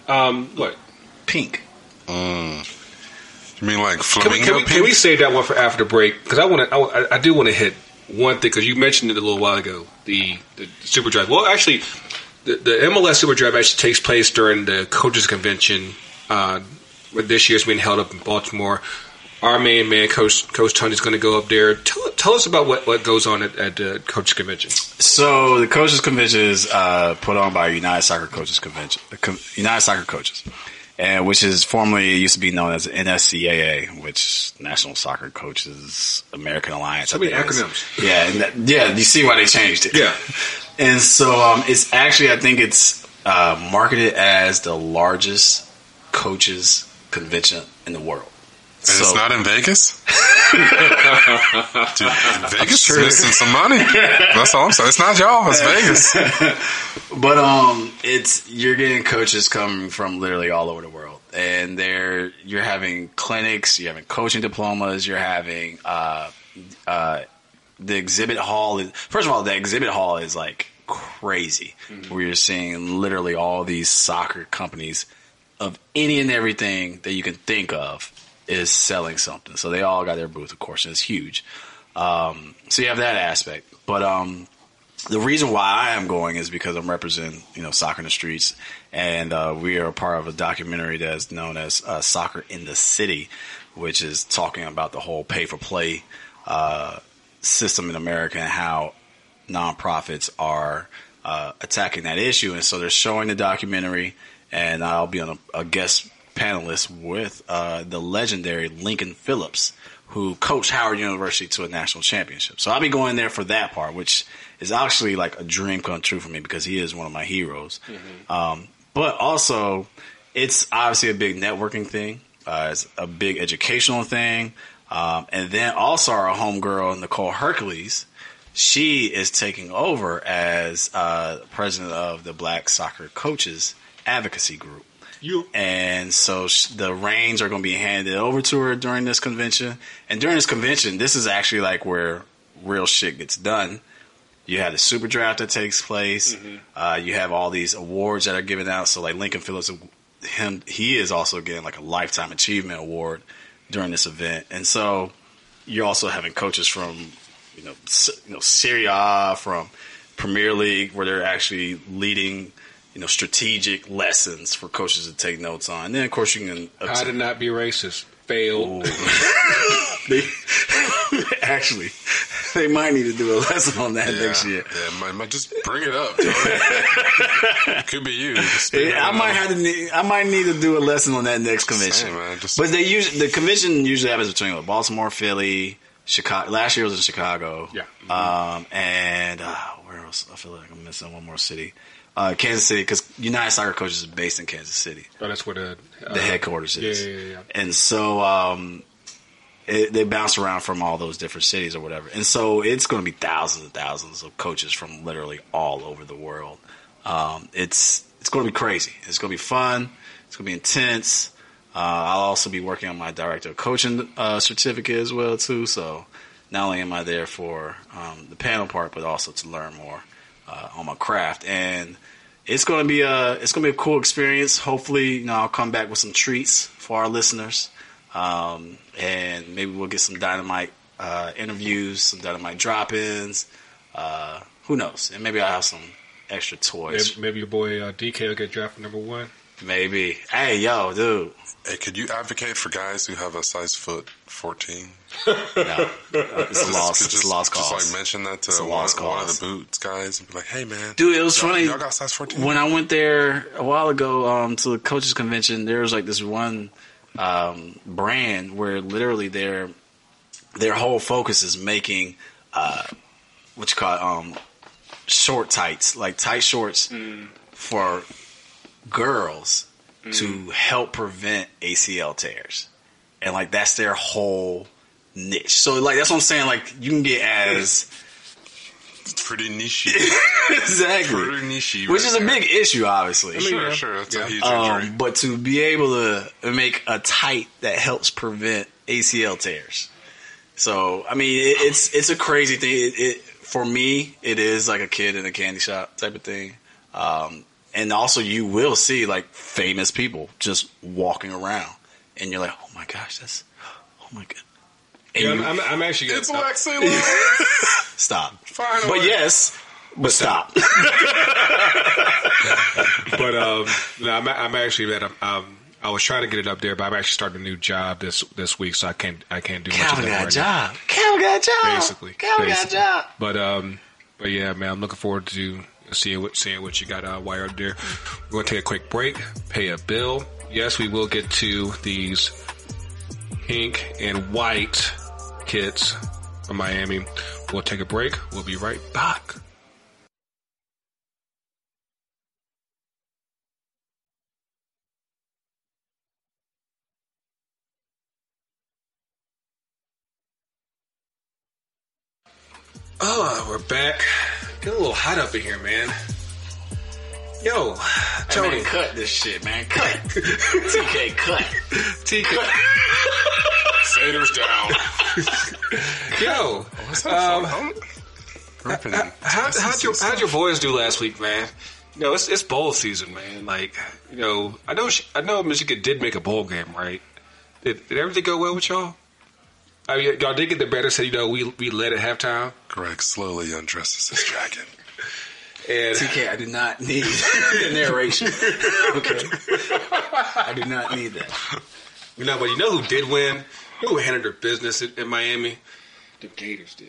S2: um, what?
S1: Pink.
S3: You mean like
S2: Can we,
S3: flamingo
S2: can, we,
S3: pink?
S2: can we save that one for after the break? Because I want to. I, I do want to hit one thing because you mentioned it a little while ago. The, the Super Draft. Well, actually, the, the MLS Super Draft actually takes place during the coaches convention. Uh, this year's being held up in Baltimore. Our main man, Coach Coach Tony's going to go up there. Tell, tell us about what, what goes on at, at the coaches convention.
S1: So the coaches convention is uh, put on by United Soccer Coaches Convention, United Soccer Coaches, and which is formerly used to be known as NSCAA, which National Soccer Coaches American Alliance.
S2: So many
S1: think it is.
S2: acronyms.
S1: Yeah, and that, yeah. You see why they changed it?
S2: Yeah.
S1: and so um, it's actually I think it's uh, marketed as the largest coaches convention in the world.
S3: And it's not in Vegas? Dude, Vegas
S1: sure.
S3: is missing some money. That's all I'm saying. It's not y'all, it's Vegas.
S1: But um, it's you're getting coaches coming from literally all over the world, and they're you're having clinics, you're having coaching diplomas, you're having uh, uh, the exhibit hall. Is, first of all, the exhibit hall is like crazy, where you're seeing literally all these soccer companies of any and everything that you can think of is selling something. So they all got their booth, of course, and it's huge. Um, so you have that aspect, but um, the reason why I am going is because I'm representing, you know, soccer in the streets, and uh, we are a part of a documentary that's known as uh, Soccer in the City, which is talking about the whole pay for play uh, system in America and how nonprofits are uh, attacking that issue. And so they're showing the documentary, and I'll be on a, a guest panelist with uh, the legendary Lincoln Phillips, who coached Howard University to a national championship. So I'll be going there for that part, which is actually like a dream come true for me because he is one of my heroes. Um, but also, it's obviously a big networking thing. Uh, it's a big educational thing. Um, and then also our homegirl, Nicole Hercules, she is taking over as uh, president of the Black Soccer Coaches Advocacy Group.
S2: You
S1: And so sh- the reins are going to be handed over to her during this convention. And during this convention, this is actually like where real shit gets done. You have the super draft that takes place. Uh, you have all these awards that are given out. So like Lincoln Phillips, him, he is also getting like a lifetime achievement award during this event. And so you're also having coaches from, you know, S- you know, Serie A, from Premier League, where they're actually leading, you know, strategic lessons for coaches to take notes on. And then of course you can
S2: how to not be racist. Fail.
S1: they, actually, they might need to do a lesson on that next year.
S3: Yeah, might, might just bring it up. Tony. Could be you. Just bring it
S1: Yeah, I might have to. Need, I might need to do a lesson on that next convention.
S3: Same, man. Just-
S1: but they use the convention usually happens between like, Baltimore, Philly, Chicago. Last year was in Chicago.
S2: Yeah.
S1: Um, and uh, where else? I feel like I'm missing one more city. Uh, Kansas City, because United Soccer Coaches is based in Kansas City.
S2: Oh, that's where the uh,
S1: the headquarters is.
S2: yeah, yeah, yeah.
S1: And so um, it, they bounce around from all those different cities or whatever. And so it's going to be thousands and thousands of coaches from literally all over the world. Um, it's it's going to be crazy. It's going to be fun. It's going to be intense. Uh, I'll also be working on my director of coaching uh, certificate as well too. So not only am I there for um, the panel part, but also to learn more uh, on my craft. And it's going to be a it's going to be a cool experience. Hopefully, you know, I'll come back with some treats for our listeners, um, and maybe we'll get some dynamite uh, interviews, some dynamite drop-ins. Uh, who knows? And maybe I'll have some extra toys.
S2: Maybe, maybe your boy uh, DK will get drafted number one.
S1: Maybe. Hey, yo, dude.
S3: Hey, could you advocate for guys who have a size foot 14?
S1: No, it's a lost.
S3: Could
S1: It's
S3: just,
S1: a lost
S3: Just
S1: cause.
S3: like mention that to one,
S1: lost
S3: one of
S1: cause.
S3: the boots guys and be like, hey man,
S1: Dude, it was
S3: y'all,
S1: funny.
S3: Y'all got size 14?
S1: when I went there a while ago um, to the coaches convention, there was like this one um, brand where literally their their whole focus is making uh, what you call it, um, short tights, like tight shorts for girls to help prevent ACL tears, and like that's their whole niche. So like that's what I'm saying. Like you can get as
S3: pretty niche.
S1: exactly,
S3: pretty niche.
S1: which is a big issue, obviously.
S3: Sure,
S2: yeah.
S3: sure. That's
S2: Yeah.
S3: a huge injury.
S1: Um, but to be able to make a tight that helps prevent ACL tears. So I mean, it, it's it's a crazy thing. It, it for me, it is like a kid in a candy shop type of thing. Um, and also, you will see like famous people just walking around, and you're like, oh my gosh, that's oh my god. And
S2: Yeah,
S1: you-
S2: I'm, I'm, I'm actually.
S3: it's
S2: uh,
S3: Lexi Lewis.
S1: stop.
S3: Finally.
S1: But yes, but stop.
S2: but um, no, I'm, I'm actually at a, um, I was trying to get it up there, but I'm actually starting a new job this this week, so I can't I can't do much of
S1: Calvin
S2: that
S1: got a
S2: right now.
S1: job. Calvin got a job.
S2: Basically,
S1: Calvin
S2: basically.
S1: got job.
S2: But um, but yeah, man, I'm looking forward to seeing what seeing what you got uh, wired up there. We're gonna take a quick break, pay a bill. Yes, we will get to these pink and white kits from Miami. We'll take a break. We'll be right back. Oh, we're back. Get a little hot up in here, man. Yo,
S1: Hey,
S2: Tony.
S1: man, cut this shit, man. Cut. TK, cut.
S2: TK.
S3: Faders down.
S2: Yo,
S3: What's that?
S2: Um,
S3: I'm
S2: how, how'd, your, how'd your boys do last week, man? You know, it's, it's bowl season, man. Like, you know, I know I know Michigan did make a bowl game, right? Did, did everything go well with y'all? I mean, y'all did get the better, so you know we we led at halftime,
S3: Greg slowly undresses his dragon.
S2: And
S1: TK, I do not need the narration. Okay. I do not need that.
S2: you know, but you know who did win? You know who handled their business in, in Miami? The Gators did,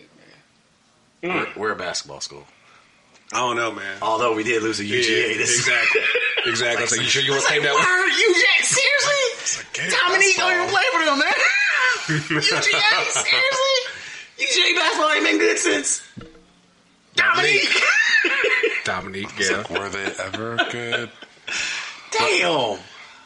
S2: man. Hmm.
S1: We're, we're a basketball school.
S2: I don't know, man.
S1: Although we did lose a UGA.
S2: Yeah,
S1: this
S2: exactly, exactly. I was like, you sure you want to claim that one?
S1: Word, UGA, seriously?
S3: like,
S1: Dominique don't even play for them, man. UGA, seriously? UGA basketball ain't been good since Dominique.
S2: Dominique,
S3: It's
S2: yeah.
S3: like, were they ever good?
S1: Damn.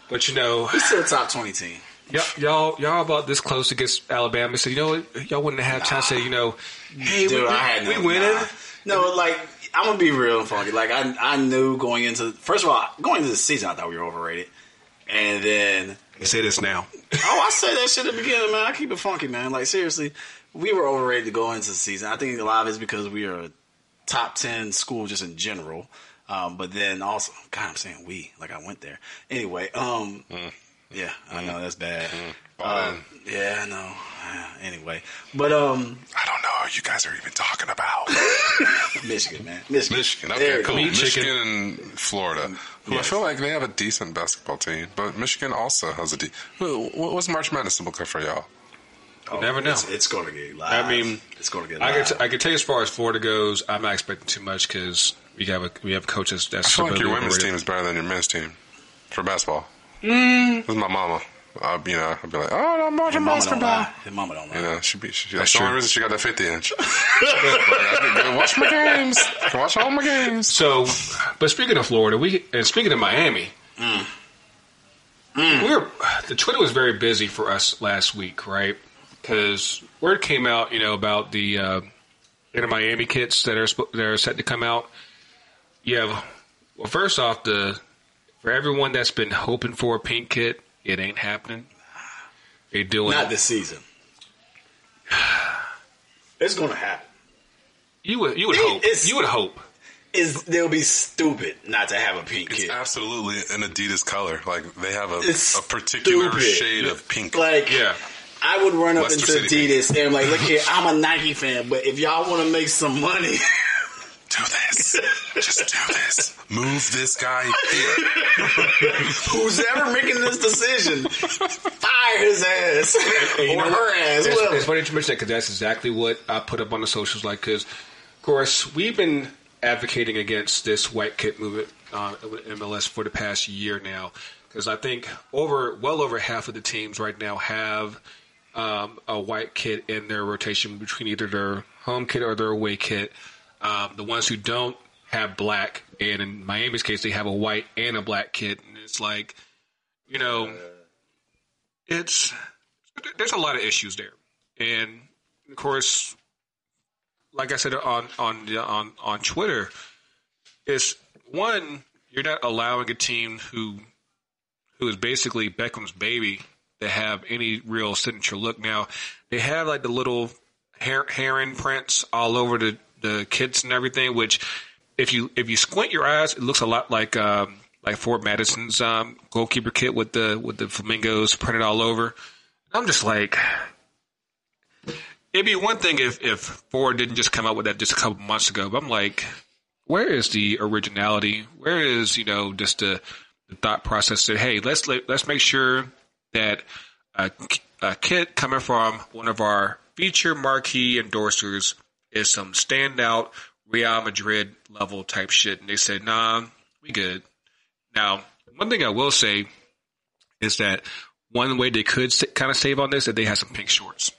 S2: But you know,
S1: He's still a top 20 team.
S2: Y'all, y'all, y'all about this close against Alabama. So you know what? Y'all wouldn't have chance to say, you know, hey,
S1: Dude,
S2: we,
S1: I had
S2: we,
S1: no,
S2: we winning.
S1: nah. No, like I'm gonna be real funky. Like I, I knew going into first of all going into the season, I thought we were overrated, and then
S2: You say this now.
S1: oh, I said that shit at the beginning, man. I keep it funky, man. Like seriously, we were overrated to go into the season. I think a lot of it's because we are a top ten school just in general. Um, but then also, God, I'm saying we like I went there anyway. Um, yeah, I know that's bad. Um, yeah, I know. Anyway, but um,
S3: I don't know what you guys are even talking about.
S1: Michigan, man, Michigan,
S3: Michigan.
S1: There
S3: Okay,
S1: you
S3: cool.
S1: go.
S3: Michigan and Florida. Who I feel like they have a decent basketball team, but Michigan also has a de- Wh- wh- What's March Madness look like for y'all?
S1: Oh,
S2: never know.
S1: It's, it's going to get live.
S2: I mean,
S1: it's going to get
S2: I
S1: live.
S2: can, t- I can tell you as far as Florida goes, I'm not expecting too much because we have a, we have coaches that's
S3: I feel like your women's team is better than your men's team for basketball. Mm. This is my mama. I'd, you know, I'd be like, oh, I'm watching
S1: His mama don't
S3: basketball.
S1: lie. His mama don't lie.
S3: You know, she be. She,
S2: That's
S3: that's the only reason she got that 50 inch. Like, I can watch my games. Watch all my games.
S2: So, but speaking of Florida, we and speaking of Miami,
S1: Mm.
S2: we were the Twitter was very busy for us last week, right? Because word came out, you know, about the uh, Inter Miami kits that are that are set to come out. You have well, first off, the for everyone that's been hoping for a pink kit, it ain't happening. They doing
S1: Not this season. It's going to happen.
S2: you would you would
S1: It-
S2: hope you would hope.
S1: Is they'll be stupid not to have a pink kit.
S3: It's
S1: kid.
S3: absolutely an Adidas color. Like they have a, a particular
S1: stupid.
S3: shade of pink.
S1: Like,
S2: Yeah,
S1: I would run up
S3: Leicester
S1: into
S3: City
S1: Adidas and I'm like, look here, I'm a Nike fan, but if y'all want to make some money,
S3: do this. Just do this. Move this guy here.
S1: who's ever making this decision, fire his ass
S2: And you
S1: or
S2: know
S1: her
S2: what?
S1: ass.
S2: It's,
S1: whoever.
S2: it's funny to mention that because that's exactly what I put up on the socials. Like, because of course we've been advocating against this white kit movement uh, MLS for the past year now. Because I think over well over half of the teams right now have um, a white kid in their rotation between either their home kit or their away kit. Um, the ones who don't have black, and in Miami's case, they have a white and a black kid, and it's like, you know, it's there's a lot of issues there, and of course, like I said on on on on Twitter, it's one you're not allowing a team who who is basically Beckham's baby to have any real signature look. Now they have like the little her- heron prints all over the the kits and everything, which if you if you squint your eyes, it looks a lot like um, like Forward Madison's um, goalkeeper kit with the with the flamingos printed all over. I'm just like, it'd be one thing if if Forward didn't just come out with that just a couple months ago, but I'm like, where is the originality? Where is you know just the, the thought process that hey, let's let, let's make sure that a, a kit coming from one of our feature marquee endorsers is some standout Real Madrid level type shit, and they said, nah, we good. Now, one thing I will say is that one way they could kind of save on this is they had some pink shorts.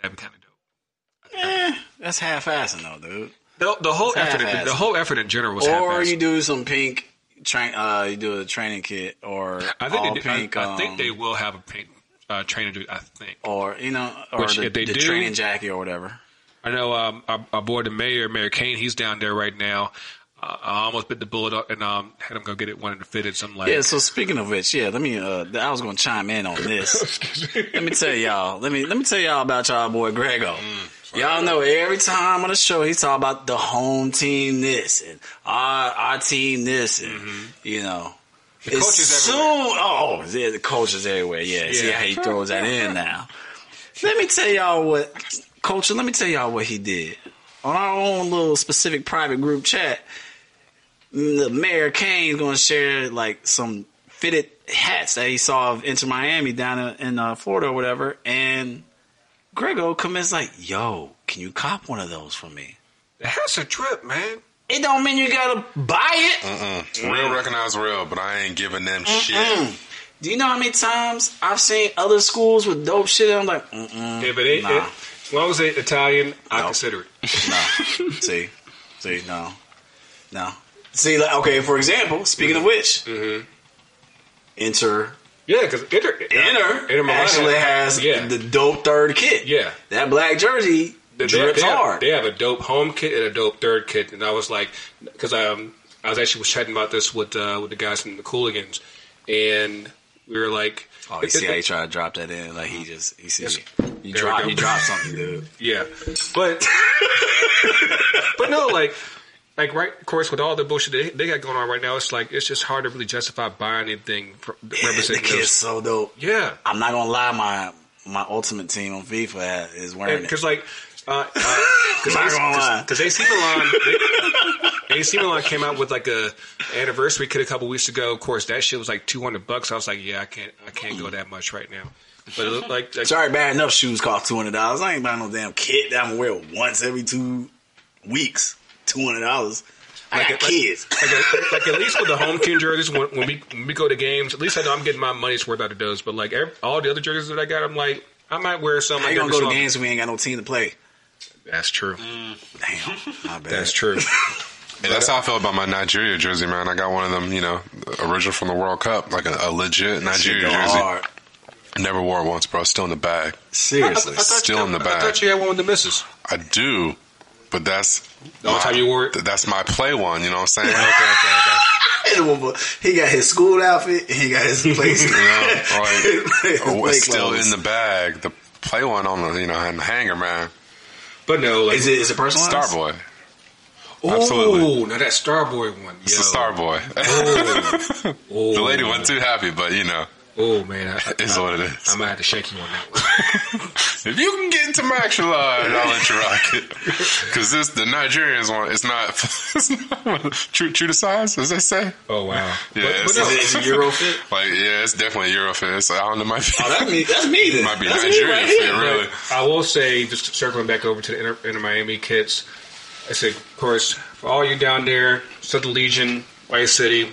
S2: That'd be kind of dope.
S1: Eh, that's half-assing though, dude.
S2: The, the whole effort, the whole effort in general was
S1: Or you do some pink train. Uh, you do a training kit, or
S2: I think they, do-
S1: pink.
S2: I, I think
S1: um,
S2: they will have a pink uh, trainer. I think.
S1: or you know, or
S2: Which,
S1: the,
S2: if they
S1: the
S2: do-
S1: training jacket or whatever.
S2: I know um, our, our boy, the mayor, Mayor Kane, he's down there right now. Uh, I almost bit the bullet up and um, had him go get it one of the fitted. So like,
S1: Yeah. So speaking of which, yeah, let me. Uh, I was going to chime in on this. let me tell y'all. Let me let me tell y'all about y'all boy Grego.
S2: Mm,
S1: y'all know every time on the show he talk about the home team this and our our team this and you know.
S2: Mm-hmm. The
S1: as
S2: coaches
S1: soon,
S2: everywhere.
S1: oh, yeah, the coaches everywhere. Yeah, see how he throws that in now. Let me tell y'all what, culture. Let me tell y'all what he did on our own little specific private group chat. The mayor Kane's going to share like some fitted hats that he saw of Inter Miami down in, in uh, Florida or whatever, and Grego comes like, "Yo, can you cop one of those for me?"
S2: That's a trip, man.
S1: It don't mean you gotta buy it.
S3: Mm-mm. Real recognize real, but I ain't giving them shit.
S1: Mm. Do you know how many times I've seen other schools with dope shit? And I'm like, Mm-mm,
S2: If it ain't,
S1: Nah.
S2: if, as long as it's Italian, I consider it.
S1: no. see, see, no, no. See, like, okay. For example, speaking of which, mm-hmm. enter
S2: Yeah, because Inter,
S1: Inter,
S2: Inter Milan
S1: actually has
S2: yeah.
S1: the dope third kit.
S2: Yeah.
S1: that black jersey
S2: They-
S1: drips
S2: they have,
S1: hard.
S2: They have a dope home kit and a dope third kit, and I was like, because um, I was actually was chatting about this with uh, with the guys from the Cooligans, and we were like,
S1: oh, you see how he tried to drop that in? Like he just he see you drop you drop something, dude.
S2: Yeah, but but no, like like right, of course, with all the bullshit they, they got going on right now, it's like it's just hard to really justify buying anything for,
S1: the
S2: representing
S1: kid's so dope.
S2: Yeah,
S1: I'm not gonna lie, my my ultimate team on FIFA is wearing it.
S2: because like. Uh, because
S1: lie.
S2: because AC Milan, they, AC Milan came out with like a anniversary kit a couple weeks ago. Of course, that shit was like two hundred bucks. I was like, yeah, I can't, I can't go that much right now. But it looked like, like
S1: Sorry, bad enough shoes cost two hundred dollars. I ain't buying no damn kit that I'm gonna wear once every two weeks. Two hundred dollars. I
S2: Like
S1: got
S2: a- like-
S1: kids.
S2: like, a, like at least with the home team jerseys, when, when we when we go to games, at least I know I'm getting my money's worth out of those. But like every, all the other jerseys that I got, I'm like, I might wear some.
S1: How
S2: like
S1: you gonna go to games if we ain't got no team to play?
S2: That's true.
S1: Damn, my bad.
S2: That's true.
S3: Yeah, that's how I feel about my Nigeria jersey, man. I got one of them, you know, original from the World Cup, like a, a legit
S1: That
S3: Nigeria jersey.
S1: hard.
S3: Never wore it once, bro. Still in the bag.
S1: Seriously.
S2: I thought
S3: Still
S2: you,
S3: in the bag.
S2: I thought you had one with the misses.
S3: I do, but that's
S2: The only time you wore it?
S3: That's my play one. You know what I'm saying?
S1: he got his school outfit and he got his place.
S3: You know, like, oh, it's still
S1: clothes.
S3: in the bag. The play one on the you know in the hanger, man.
S2: But no, like
S1: Is it is it personalized?
S3: Starboy.
S2: Ooh,
S3: absolutely.
S2: now that Starboy one.
S3: It's
S2: yo.
S3: the Starboy.
S2: Oh, oh,
S3: the lady wasn't too happy, but you know,
S2: Oh man, I,
S3: it's
S2: I,
S3: what it is.
S2: I might have to shake you on that one.
S3: If you can get into my action line, I'll let you rock it. Because this, the Nigerians one, it's not, it's not true, true to size, as they say.
S2: Oh wow.
S3: Yeah,
S2: but,
S3: it's-
S2: but no,
S1: Is it, is it Euro fit?
S3: Like, yeah, it's definitely a Eurofit. It's, I don't know, it might be,
S1: Oh, that's me. That's me. Then.
S3: might be
S1: That's
S3: Nigerian
S1: right
S3: fit,
S1: here.
S3: really.
S2: I will say, just circling back over to the Inter, Inter Miami kits, I said, of course, for all you down there, Southern Legion, White City,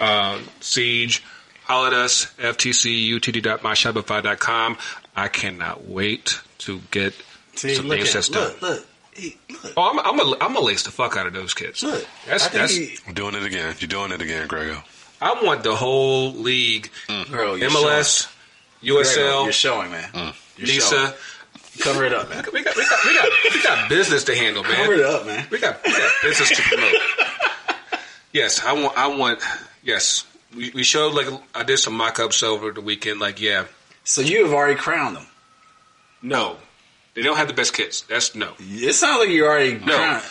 S2: uh, Siege, holler at us, FTC, UTD.myshopify.com. I cannot wait to get
S1: See,
S2: some
S1: look
S2: things
S1: at
S2: that's done.
S1: look, look, he, look,
S2: Oh, I'm, I'm, a, I'm gonna lace the fuck out of those kids.
S1: look.
S2: That's,
S1: I think
S2: that's,
S1: he,
S3: I'm doing it again. You're doing it again, Grego.
S2: I want the whole league,
S1: mm. girl,
S2: MLS,
S1: showing.
S2: USL,
S1: You're showing, man. Mm. You're
S2: NISA.
S1: showing. Cover it up, man.
S2: We got, we got, we got, we got business to handle, man.
S1: Cover it up, man.
S2: We got, we got business to promote. yes, I want. I want. Yes, we, we showed like I did some mock-ups over the weekend. Like, yeah,
S1: So you have already crowned them.
S2: no, they don't have the best kits. That's no.
S1: It sounds like you already crowned.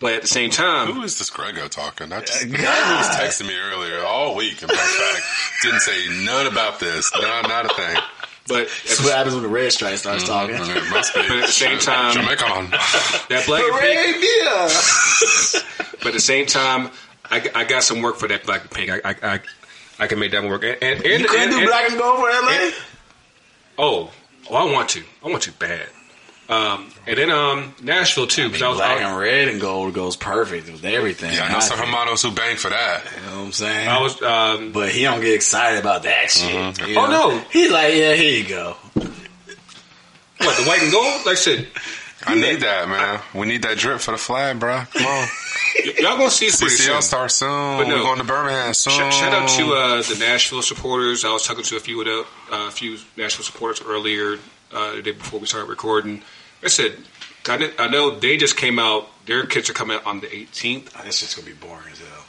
S2: But at the same time,
S3: Who is this Grego talking? I just, he
S1: God.
S3: was texting me earlier all week. In fact, didn't say none about this. No, not a thing.
S2: but at
S1: That's
S2: the,
S1: what happens when the red stripe starts talking.
S3: Mm, It must be.
S2: But at the same time-
S3: Jamaican.
S2: that black and pink.
S1: Arabia.
S2: But at the same time, I, I got some work for that black and pink. I I, I, I can make that work. And, and, and
S1: You couldn't do
S2: and-
S1: black and gold for LA.
S2: Oh, oh, I want to. I want to bad. Um, and then um, Nashville too. Because I, was
S1: black
S2: I,
S1: and red and gold goes perfect with everything.
S3: Yeah, I know some Hermanos who bang for that.
S1: You know what I'm saying?
S2: I was um,
S1: but he don't get excited about that shit.
S3: Mm-hmm.
S1: you
S2: Oh,
S1: know?
S2: no.
S1: He's like, yeah, here you go.
S2: what the white and gold. Like I said,
S3: I need that, man. We need that drip for the flag, bro. Come on.
S2: y'all gonna see it pretty soon.
S3: CCL starts soon.
S2: But no.
S3: We're going to Birmingham soon.
S2: Sh- shout out to uh, the Nashville supporters. I was talking to a few of the uh, a few Nashville supporters earlier uh, the day before we started recording. I said, I, know they just came out. Their kids are coming out on the 18th.
S1: Oh, this shit's gonna be boring as hell.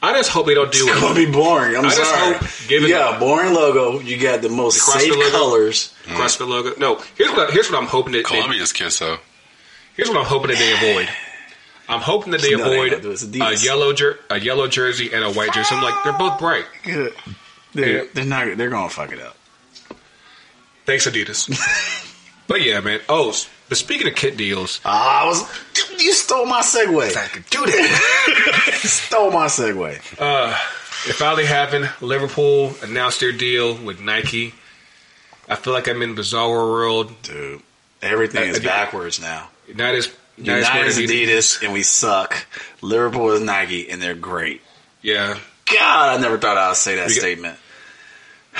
S2: I just hope they don't do
S1: It's
S2: it.
S1: It's gonna be boring. I'm
S2: I just
S1: sorry.
S2: hope, given-
S1: you got a boring logo. You got the most
S2: The
S1: safe
S2: logo?
S1: colors.
S2: CrossFit logo. No, here's what I, here's what I'm hoping that they,
S3: Columbia's kiss, though.
S2: Here's what I'm hoping that they avoid. I'm hoping that they
S1: No,
S2: avoid
S1: don't do it. It's
S2: a yellow jer- a yellow jersey and a white jersey. I'm like, they're both bright.
S1: They're,
S2: Yeah.
S1: they're not. They're gonna fuck it up.
S2: Thanks, Adidas. but yeah, man. Oh, s- but speaking of kit deals,
S1: Ah, I was. You stole my segue.
S2: I could do that.
S1: stole my segue.
S2: Uh, it finally happened. Liverpool announced their deal with Nike. I feel like I'm in bizarre world.
S1: Dude, everything uh, is uh,
S2: Adidas.
S1: backwards now.
S2: Not as
S1: United is
S2: good as
S1: Adidas, and we suck. Liverpool is Nike, and they're great.
S2: Yeah,
S1: God, I never thought I would say that
S2: We got-
S1: statement.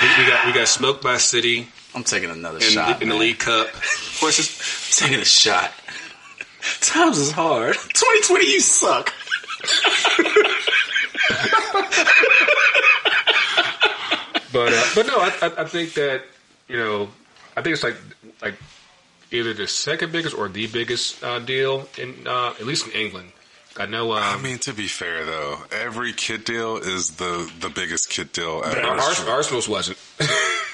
S2: we, we got we got smoked by City
S1: I'm taking another
S2: in,
S1: shot.
S2: in the. League Cup. Of course,
S1: I'm taking a shot. Times is hard. 2020, you suck.
S2: but But no, I, I, I think that you know, I think it's like like either the second biggest or the biggest uh, deal in uh, at least in England. I know. Um,
S3: I mean, to be fair though, every kit deal is the the biggest kit deal ever.
S2: Ars- Arsenal's wasn't.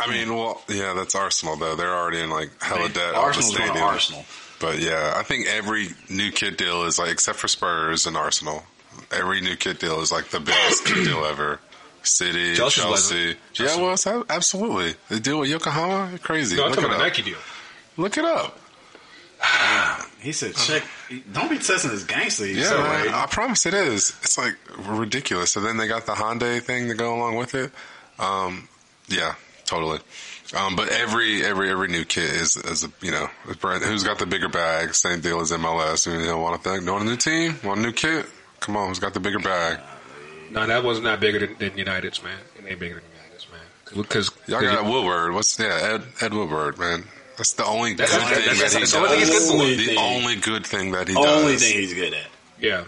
S3: I mean, well, yeah, that's Arsenal though. They're already in like hella debt. off the
S1: Arsenal's going to. Arsenal.
S3: But yeah, I think every new kit deal is like, except for Spurs and Arsenal, every new kit deal is like the biggest kit deal ever. City,
S2: Chelsea
S3: Chelsea.
S2: wasn't.
S3: Yeah, well, it's, absolutely. The deal with Yokohama, crazy.
S2: no, I'm
S3: Look
S2: talking
S3: it
S2: about
S3: up.
S2: Nike deal.
S3: Look it up.
S1: He said, check. Don't be testing this gangster.
S3: Yeah,
S1: said,
S3: man,
S1: right?
S3: I promise it is. It's like ridiculous. So then they got the Hyundai thing to go along with it. Um, yeah, totally. Um, but every every every new kid is is a, you know who's got the bigger bag. Same deal as MLS. You know, want a thing, want a new team, want a new kit. Come on, who's got the bigger bag?
S2: No, that was not that bigger than, than United's, man. It ain't bigger than United's, man. Because
S3: Y'all got Woodward. What's yeah Ed Ed Woodward, man. That's the only
S2: That's-
S3: good
S2: that's-
S3: thing
S2: that's-
S3: that he
S2: that's
S3: does.
S2: the only he's good for.
S3: The
S1: Thing.
S3: only good thing that he
S1: Only
S3: does.
S1: thing he's good at.
S2: yeah,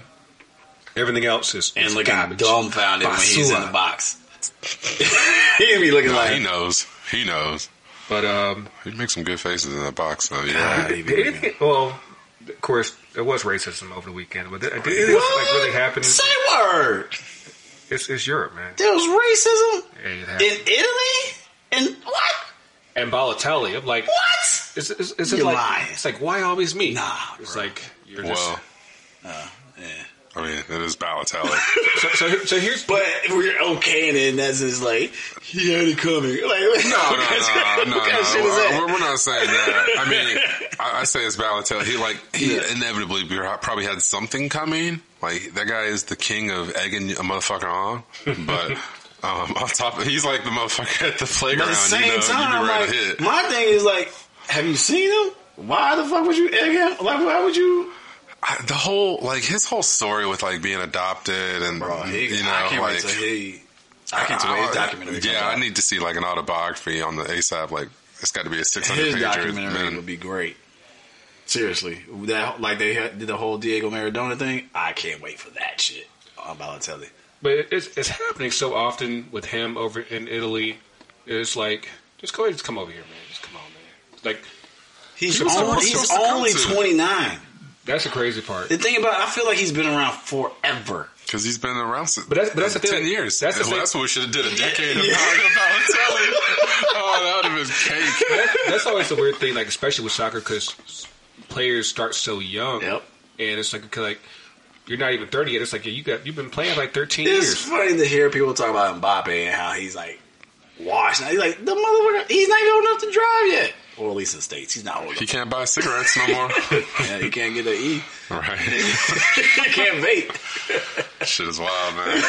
S2: everything else is
S1: And
S2: is
S1: looking
S2: garbage.
S1: dumbfounded when he's in the box. He'd be looking
S3: No,
S1: like
S3: he knows. He knows.
S2: But um,
S3: He makes some good faces in the box, though.
S1: God,
S3: Yeah.
S1: he'd
S2: it- well, of course, there was racism over the weekend, but did, did anything else, like really happen?
S1: Say word.
S2: It's, it's Europe, man.
S1: There was racism
S2: Hey, it
S1: in. Italy? And what?
S2: And Balotelli, I'm like,
S1: What?
S2: Is, is, is it
S1: You're
S2: like,
S1: lying.
S2: It's like, why always me?
S1: Nah,
S2: It's
S1: bro.
S2: like, you're just.
S3: Well,
S1: Yeah.
S3: I mean, it is Balotelli.
S2: so, so, so here's.
S1: But we're okay, and then that's just like he had it coming. Like
S3: No, no, no, no,
S1: what kind of shit is
S3: no. We're, we're not saying that. I mean, I, I say it's Balotelli. He like he
S1: Yeah.
S3: inevitably probably had something coming. Like that guy is the king of egging a motherfucker on. But um, on top, of, he's like the motherfucker at the
S1: But
S3: playground.
S1: at the same
S3: you know,
S1: time, I'm like, my thing is like, have you seen him? Why the fuck would you egg him? Like, why would you?
S3: I, the whole like his whole story with like being adopted and
S1: Bro, he,
S3: you know
S1: I can't
S3: like.
S1: wait till he. I can't wait his documentary.
S3: Yeah. I need to see like an autobiography on the ASAP. Like it's got to be a six hundred
S1: his
S3: page.
S1: documentary It would be great. Seriously, that like they had, did the whole Diego Maradona thing. I can't wait for that shit on Balotelli.
S2: But it- it's, it's happening so often with him over in Italy. It's like, just go ahead, just come over here, man. Just come on, man. Like,
S1: He's
S2: What's
S1: only, he's only twenty nine.
S2: That's the crazy part.
S1: The thing about it, I feel like he's been around forever.
S3: Because he's been around since
S2: But that's- but that's the thing.
S3: ten years.
S2: That's the
S3: Well,
S2: thing.
S3: that's what we should have did a decade of
S1: Yeah.
S3: Balotelli. oh, that would have been cake.
S2: That- that's always the weird thing, like especially with soccer, because players start so young,
S1: Yep.
S2: and it's like, 'cause, like you're not even thirty yet. It's like you got you've been playing like thirteen
S1: It's
S2: years.
S1: funny to hear people talk about Mbappe and how he's like washed. He's like the motherfucker. He's not even old enough to drive yet. Or at least in the states, he's not old
S3: He
S1: enough.
S3: can't buy cigarettes no more.
S1: yeah, he can't get an E.
S3: right.
S1: he can't vape.
S3: Shit is wild, man.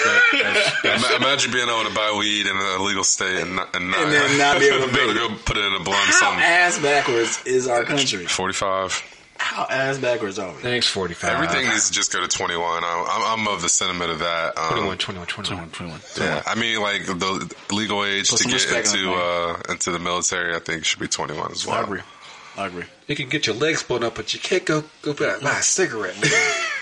S3: Ima- Imagine being able to buy weed in an illegal state and not, and not,
S1: And then not be able to vape.
S3: go put it in a blunt.
S1: How ass backwards is our country?
S3: forty-five.
S1: How ass backwards are we?
S2: Thanks, forty five.
S3: Everything needs to just go to twenty-one. I'm, I'm, I'm of the sentiment of that. Um,
S2: 21, 21, 21.
S1: 21.
S3: Yeah, I mean, like the legal age
S1: Put
S3: to get
S1: respect
S3: into uh, into the military, I think should be 21 as well.
S1: I agree. I agree.
S2: You can get your legs blown up, but you can't go go buy buy a cigarette.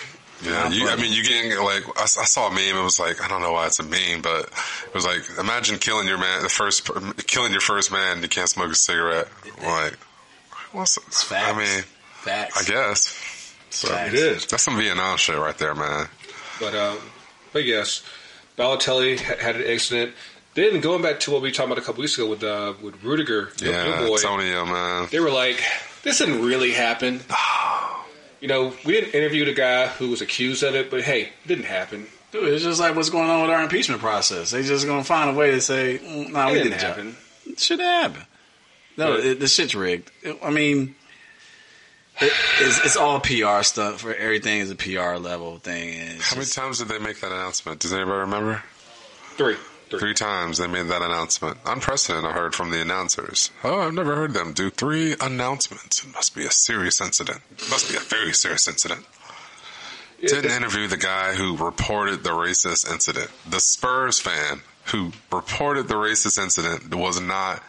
S3: Yeah, you, I mean, you getting like I saw a meme. It was like I don't know why it's a meme, but it was like imagine killing your man, the first killing your first man. You can't smoke a cigarette. Like, what's
S1: It's facts.
S3: I mean,
S1: Facts.
S3: I guess so.
S1: Facts.
S2: It is.
S3: That's some Vietnam shit right there, man.
S2: But um, but yes, Balotelli had an accident. Then going back to what we talked about a couple weeks ago with uh, with Rudiger,
S3: Yeah,
S2: your boy,
S3: Antonio, man.
S2: they were like, "This didn't really happen." you know, we didn't interview the guy who was accused of it, but hey, it didn't happen.
S1: Dude, it's just like what's going on with our impeachment process. They just gonna find a way to say, mm, "Nah,
S2: It
S1: we
S2: didn't
S1: did the job."
S2: happen.
S1: It should happen. No,
S2: Yeah.
S1: it, the shit's rigged. It- I mean, it, it's, it's all PR stuff. For everything is a PR level thing. And it's
S3: How many times did they make that announcement? Does anybody remember?
S2: Three. Three.
S3: Three times they made that announcement. Unprecedented, I heard from the announcers. Oh, I've never heard them do three announcements. It must be a serious incident. It must be a very serious incident. Didn't interview the guy who reported the racist incident. The Spurs fan who reported the racist incident was not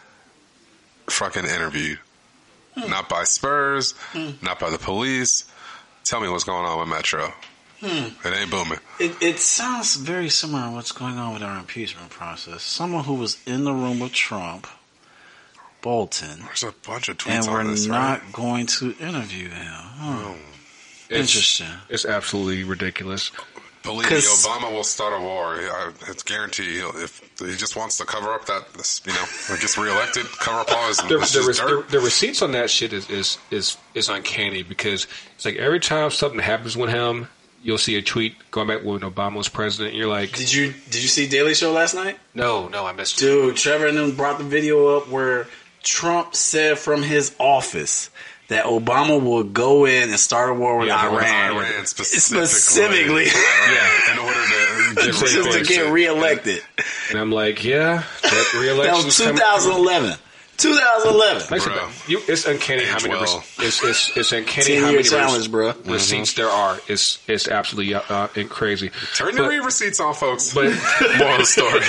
S3: fucking interviewed. Hmm. Not by Spurs, hmm. not by the police. Tell me what's going on with Metro. Hmm. It ain't booming.
S1: It, it sounds very similar to what's going on with our impeachment process. Someone who was in the room with Trump, Bolton,
S3: There's a bunch of tweets
S1: and we're
S3: this,
S1: not
S3: right?
S1: going to interview him. Huh. Oh.
S2: It's-
S1: Interesting.
S2: It's absolutely ridiculous.
S3: Believe me,
S1: 'Cause-
S3: Obama will start a war. I, it's guaranteed. He'll, if he just wants to cover up that, this, you know, when he gets reelected, cover up all his
S2: The, the, re- the, the receipts on that shit is, is is is uncanny because it's like every time something happens with him, you'll see a tweet going back when Obama was president. And you're like,
S1: Did you did you see Daily Show last night?
S2: no, no, I missed it.
S1: Dude, Trevor and them brought the video up where Trump said from his office that Obama would go in and start a war with
S2: Yeah,
S1: Iran.
S2: with
S3: Iran specifically.
S1: Specifically.
S2: Yeah.
S3: In order to get
S2: Just
S1: Just to get reelected.
S2: And I'm like, yeah, that
S1: That was 2011. 2011.
S2: Like
S3: Bro.
S2: you, it's uncanny how many
S3: Age well.
S2: rec- it's, it's, it's uncanny how many
S1: challenge,
S2: rec-
S1: bro.
S2: receipts there are. It's it's absolutely uh, uh, crazy.
S3: Turn your read receipts on, folks.
S2: But
S3: More of the story.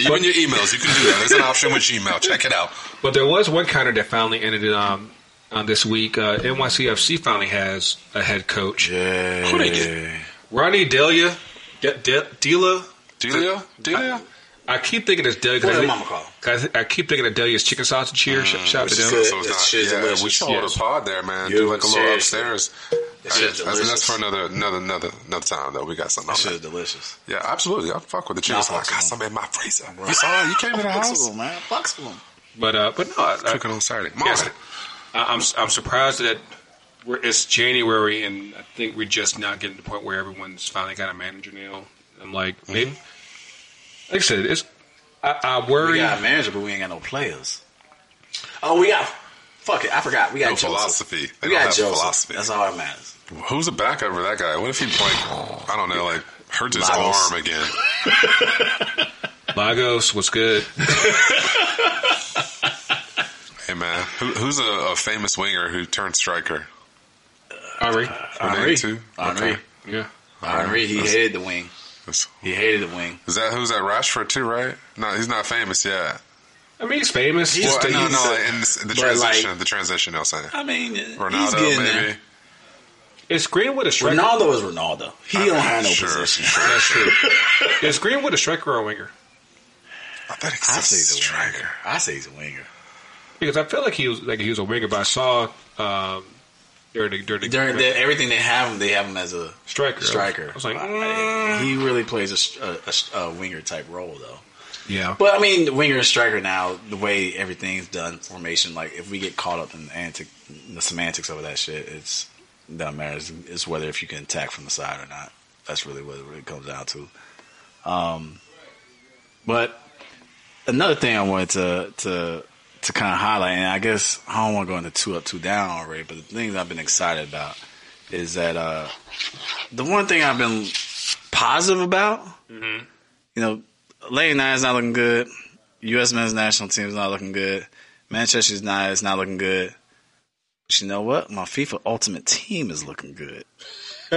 S3: Even your emails, you can do that. There's an option with Gmail. Check it out.
S2: but there was one counter that finally ended um, on this week. Uh, NYCFC finally has a head coach,
S1: Yeah.
S3: Who they get?
S2: Ronnie Delia. De- De- Delia.
S3: Delia? Delia?
S2: I keep thinking it's Delia.
S1: What
S2: I,
S1: did
S2: think-
S1: mama call?
S2: 'cause I keep thinking of Delia's chicken sausage here. Sh- shout out to
S1: which is
S2: them.
S1: good.
S3: So it's not,
S1: shit's
S3: yeah,
S1: delicious.
S3: we should hold
S2: Yes.
S3: a pod there, man.
S1: You
S3: do like a little
S1: seriously.
S3: upstairs.
S1: That
S3: I,
S1: shit's
S3: I think that's for another another another another time though. We got something
S1: That
S3: on
S1: shit
S3: that.
S1: is delicious.
S3: Yeah, absolutely. I'll fuck with the chicken.
S1: Nah.
S3: I got
S1: with
S3: some in my freezer. You saw it? You came to the house?
S1: Flexible, man. Flexible.
S2: But uh, but no, I, I,
S3: Cooking on Saturday. Mom,
S2: Yes. I- I'm I'm surprised that we're, it's January and I think we're just not getting to the point where everyone's finally got a manager now. I'm like,
S3: Mm-hmm.
S2: maybe, like I said, it's I, I worry.
S1: We
S2: worry.
S1: got a manager, but we ain't got no players. Oh, we got. Fuck it. I forgot. We got
S3: No
S1: Joseph.
S3: philosophy. They
S1: We
S3: don't
S1: got Joseph.
S3: philosophy.
S1: That's all that matters.
S3: Who's the backup for that guy? What if he like I don't know, like hurts his
S1: Lagos.
S3: arm again?
S2: Lagos what's good.
S3: Hey man, Who, who's a, a famous winger who turned striker?
S2: Henry,
S1: Henry.
S3: too?
S1: Henry.
S3: Okay.
S2: yeah.
S1: Henry, he hated the wing. He hated the wing.
S3: Is that who's that Rashford too? Right? No, he's not famous yet.
S2: I mean, he's famous.
S1: He's
S2: Just
S3: Well,
S2: that
S3: no, no, in the, the transition,
S1: like-
S3: the transition. I was saying
S1: I mean, he's
S3: Ronaldo,
S1: getting
S3: maybe.
S1: there.
S2: Is Greenwood a striker?
S1: Ronaldo is Ronaldo. He don't have no
S3: Sure.
S1: position.
S2: That's true. Is Greenwood a striker or a winger?
S3: I thought
S1: I
S3: he's
S1: say
S3: a
S1: he's a
S3: striker.
S1: winger. I say he's a winger.
S2: Because I feel like he was like he was a winger, but I saw um, during the during the,
S1: During the, everything they have him, they have him as a
S2: striker.
S1: striker.
S2: I was like,
S1: Uh,
S2: mm.
S1: he really plays a a, a, winger type role though.
S2: yeah.
S1: But I mean, winger and striker now, the way everything's done, formation. Like if we get caught up in the antic, the semantics of that shit, it's it doesn't matter. It's, it's whether if you can attack from the side or not. That's really what it really comes down to. Um, but another thing I wanted to to to kind of highlight, and I guess I don't want to go into two up, two down already, but the things I've been excited about is that uh, the one thing I've been positive about, you know, Lane Nine is not looking good. U.S. men's national team is not looking good. Manchester United is not looking good. But you know what? My FIFA Ultimate Team is looking good.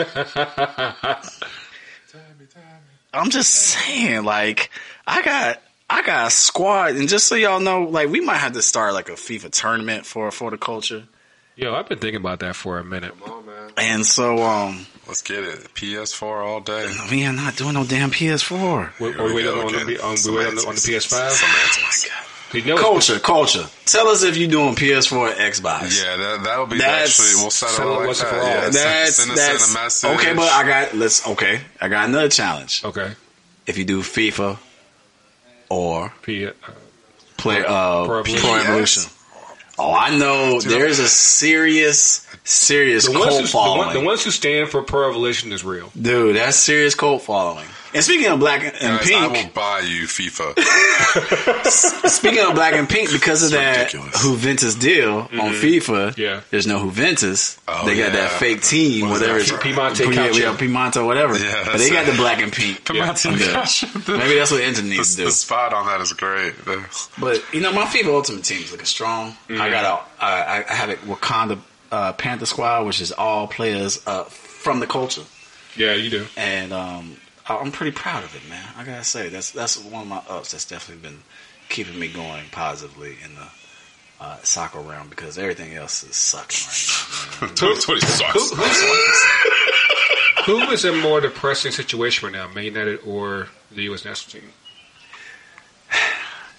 S1: I'm just saying, like, I got I got a squad, and just so y'all know, like, we might have to start like a FIFA tournament for for the culture.
S2: Yo, I've been thinking about that for a minute.
S3: Come on, man.
S1: And so, um,
S3: Let's get it. PS4 all day.
S1: we are not doing no damn PS4.
S2: We, we
S3: we
S2: wait
S3: go
S2: on, the, on, we wait on, the, on the PS5.
S3: Semantics.
S2: You know,
S1: Culture, culture. Tell us if you're doing PS4 or Xbox.
S3: Yeah, that that'll be
S1: That's-
S3: actually we'll settle,
S2: settle
S3: like that.
S2: for all.
S3: Yeah,
S1: That's
S3: send
S1: that's
S3: in a message.
S1: okay, but I got let's okay. I got another challenge.
S2: Okay.
S1: If you do FIFA or
S2: P, uh,
S1: play uh,
S2: Pro
S1: Pro,
S2: Evolution.
S1: Evolution. Oh, I know. There's a serious, serious
S2: the,
S1: cult
S2: who, the,
S1: following,
S2: one, the ones who stand for Pro Evolution is real.
S1: dude. That's serious cult following. And speaking of black and
S3: Guys, I will
S1: pink,
S3: buy you FIFA.
S1: speaking of black and pink, because of that
S3: ridiculous.
S1: Juventus deal on FIFA,
S2: Yeah.
S1: there's no Juventus.
S3: Oh,
S1: they got that fake team,
S3: What is
S1: whatever.
S3: that
S1: it's-
S3: for?
S2: Piemonte
S1: yeah, yeah, Piemonte, whatever.
S3: Yeah,
S1: but they got the black and pink.
S3: Piemonte
S1: Yeah. Maybe that's what Inter
S3: The,
S1: needs to do.
S3: the spot on that is great.
S1: But you know, my FIFA Ultimate Team is looking strong.
S3: Mm-hmm.
S1: I got a, I, I have a Wakanda uh, Panther squad, which is all players uh, from the culture,
S2: Yeah, you do.
S1: and um, I- I'm pretty proud of it, man. I gotta say that's that's one of my ups. That's definitely been keeping me going positively in the uh, soccer realm because everything else is sucking right now. Man.
S3: That's what he sucks.
S2: Who is in more depressing situation right now, Man United or the U.S. national team?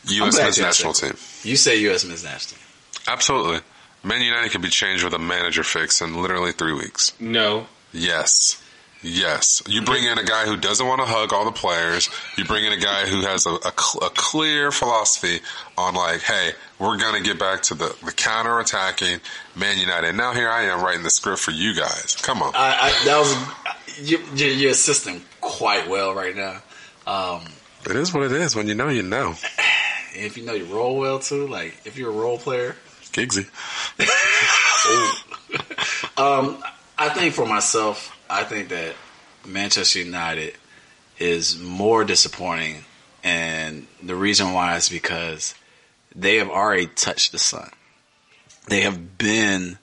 S3: U.S. men's national team.
S1: You say U.S. men's national team.
S3: Absolutely. Man United could be changed with a manager fix in literally three weeks.
S2: No.
S3: Yes. Yes. You bring in a guy who doesn't want to hug all the players. You bring in a guy who has a, a, cl- a clear philosophy on like, hey, we're going to get back to the, the counter attacking Man United. Now here I am writing the script for you guys. Come on.
S1: I, I, that was you, you're, assisting quite well right now. Um,
S3: It is what it is. When you know, you know.
S1: if you know you roll well too, like if you're a role player,
S3: Gigsy.
S1: Um, I think for myself, I think that Manchester United is more disappointing, and the reason why is because they have already touched the sun. They have been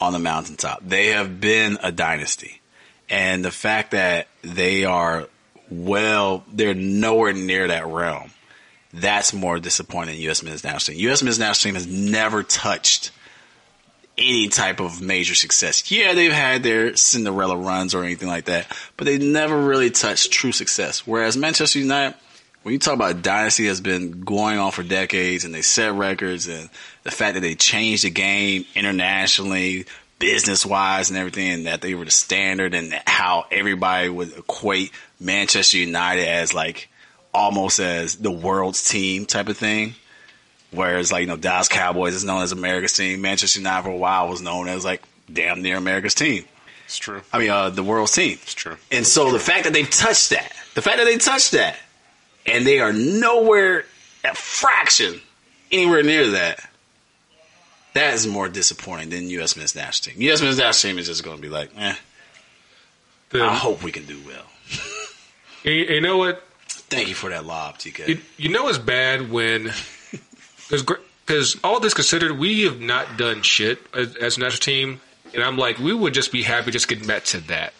S1: on the mountaintop. They have been a dynasty, and the fact that they are well, they're nowhere near that realm. That's more disappointing than U.S. men's national team. U.S. men's national team has never touched any type of major success. Yeah, they've had their Cinderella runs or anything like that, but they never really touched true success. Whereas Manchester United, when you talk about dynasty that's been going on for decades and they set records and the fact that they changed the game internationally, business wise and everything, and that they were the standard and how everybody would equate Manchester United as like almost as the world's team type of thing. Whereas, like, you know, Dallas Cowboys is known as America's team. Manchester United for a while was known as, like, damn near America's team.
S3: It's true.
S1: I mean, uh, the world's team.
S3: It's true.
S1: And so the fact that they touched that, the fact that they touched that, and they are nowhere, a fraction, anywhere near that, that is more disappointing than U.S. men's national team. U.S. men's national team is just going to be like, eh,
S2: The-
S1: I hope we can do well.
S2: you, you know what?
S1: Thank you for that lob, TK.
S2: You, you know it's bad when because all this considered, we have not done shit as, as a national team, and I'm like, we would just be happy just getting back to that,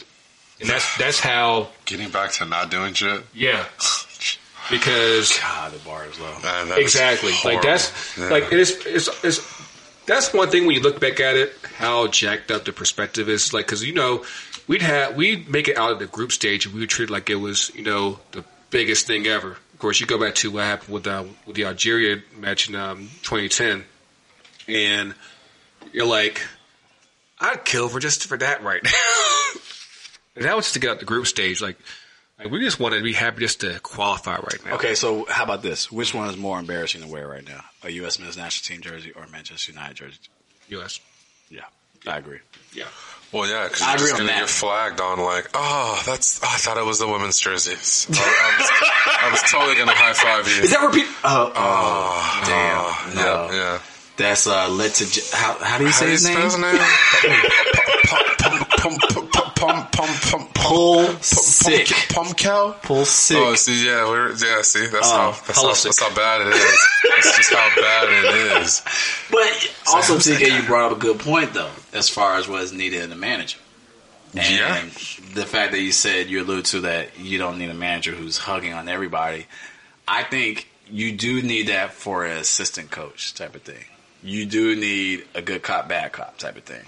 S2: and that's that's how
S3: Getting back to not doing shit.
S2: yeah, because
S1: God, the bar is low.
S3: Man, that is
S2: exactly like that's
S3: Yeah.
S2: like it is it's, it's that's one thing when you look back at it how jacked up the perspective is like because you know we'd have we'd make it out of the group stage and we would treat it like it was you know the biggest thing ever of course you go back to what happened with uh, with the Algeria match in um, 2010 and you're like I'd kill for just for that right now and that was just to get out the group stage like like we just wanted to be happy just to qualify right now
S1: Okay, so how about this? Which one is more embarrassing to wear right now? A U.S. men's national team jersey or a Manchester United jersey?
S2: U.S.
S1: Yeah, I agree.
S2: yeah
S3: Well, yeah, because you're just to
S1: that.
S3: get flagged on like, oh, that's. I thought it was the women's jerseys. I, I was, I was totally going to high five you.
S1: Is that repeat? Oh, oh, damn.
S3: Oh,
S1: No.
S3: yeah, yeah.
S1: That's uh, led to. J- how, how do you
S3: How
S1: say
S3: do you
S1: his
S3: spell his
S1: name?
S3: name? Pum, pum, pum, pum, pum, pum,
S1: Pull sick.
S3: Pum cow?
S1: Pull sick.
S3: Oh, see, yeah, we're yeah, see, that's
S1: Oh,
S3: how that's how,
S2: Pulisic.
S3: that's how bad it is. That's just how bad it is.
S1: but also, TK, you brought up a good point though, as far as what is needed in a manager. And
S3: Yeah.
S1: the fact that you said you allude to that you don't need a manager who's hugging on everybody. I think you do need that for an assistant coach type of thing. You do need a good cop, bad cop type of thing.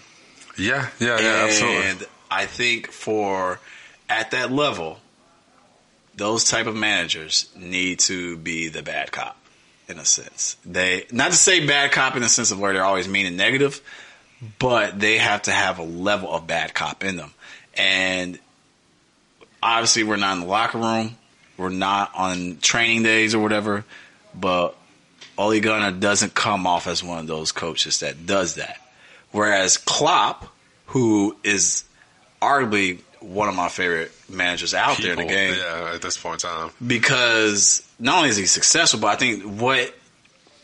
S3: Yeah, yeah, yeah, absolutely.
S1: And I think for at that level, those type of managers need to be the bad cop in a sense. They not to say bad cop in the sense of where they're always mean and negative, but they have to have a level of bad cop in them. And obviously we're not in the locker room. We're not on training days or whatever, but Ole Gunnar doesn't come off as one of those coaches that does that. Whereas Klopp, who is arguably one of my favorite managers out there in the game,
S3: Yeah, at this point in time.
S1: because not only is he successful, but I think what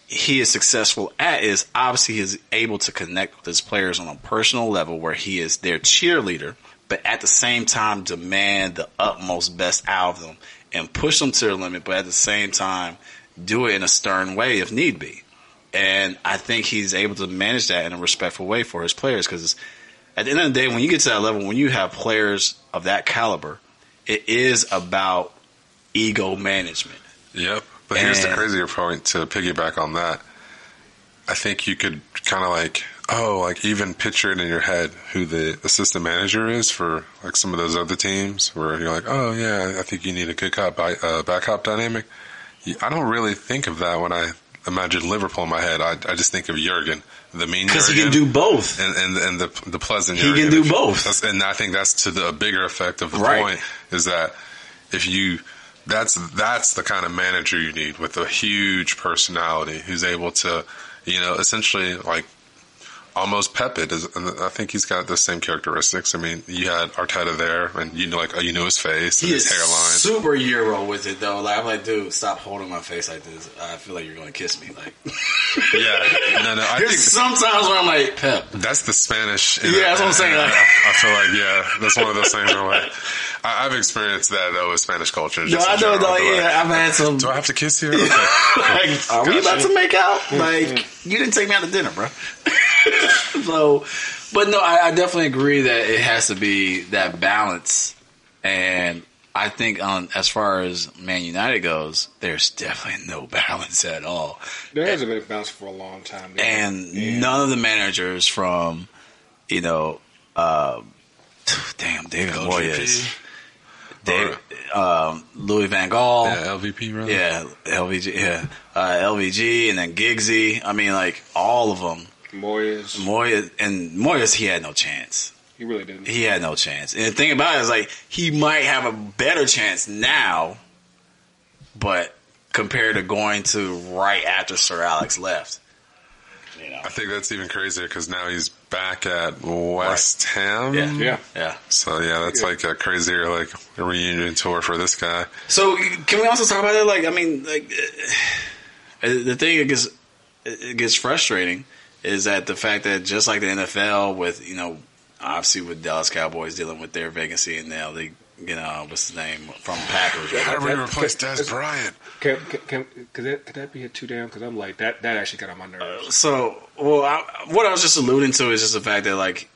S1: he is successful at is obviously he is able to connect with his players on a personal level where he is their cheerleader, but at the same time demand the utmost best out of them and push them to their limit, but at the same time do it in a stern way if need be. And I think he's able to manage that in a respectful way for his players because at the end of the day, when you get to that level, when you have players of that caliber, it is about ego management.
S3: Yep. But here's the crazier point to piggyback on that. I think you could kind of like oh, like even picture it in your head who the assistant manager is for like some of those other teams where you're like, oh yeah, I think you need a good cop, by, uh, back cop dynamic. I don't really think of that when I imagine Liverpool in my head. I, I just think of Jurgen, the mean
S1: Because he can do both.
S3: and, and and the the pleasant.
S1: He can do both.
S3: that's- and I think that's to the bigger effect of the
S1: Right.
S3: point is that if you that's that's the kind of manager you need with a huge personality who's able to you know essentially like almost pep it. Is, and I think he's got the same characteristics. I mean, you had Arteta there, and you know, like you know his face and
S1: He
S3: his
S1: is
S3: hairline.
S1: super Euro with it though. Like I'm like, dude, stop holding my face like this. I feel like you're gonna kiss me. Like
S3: yeah, no, no. I
S1: there's
S3: think
S1: sometimes where I'm like, Pep.
S3: That's the Spanish.
S1: Yeah, that's what I'm saying, like-
S3: I, I feel like yeah, that's one of those things where like I, I've experienced that though with Spanish culture.
S1: No, I know,
S3: general,
S1: though.
S3: like,
S1: Yeah, I've had some.
S3: Do I have to kiss you? Okay.
S1: like, are we
S3: Gotcha.
S1: about to make out? Like, you didn't take me out to dinner, bro. so, but no, I, I definitely agree that it has to be that balance. And I think on as far as Man United goes, there's definitely no balance at all.
S2: There hasn't been a bounce for a long time. there.
S1: And none of the managers from, you know, uh, damn David Moyes, David, um, Louis Van Gaal,
S3: Yeah, LVP, really.
S1: yeah, LVG, yeah, uh, LVG, and then Giggsy. I mean, like all of them.
S2: Moyes,
S1: Moyes and Moyes, he had no chance.
S2: he really didn't.
S1: He had no chance. And the thing about it is, like, he might have a better chance now, but compared to going to right after Sir Alex left, you know,
S3: I think that's even crazier because now he's back at West Ham.
S1: yeah,
S2: Yeah.
S1: yeah.
S3: So yeah, that's like a crazier like reunion tour for this guy.
S1: So can we also talk about that? Like, I mean, like uh, the thing that gets it gets frustrating is that the fact that just like the NFL, with you know, obviously with Dallas Cowboys dealing with their vacancy and now they, you know, what's his name from Packers. right?
S3: How do we
S2: that-
S3: replace
S2: that-
S3: Dez Bryant?
S2: Can, can, can, could, that, could that be a two down? Because I'm like that. That actually got on my nerves.
S1: So, well, I, what I was just alluding to is just the fact that like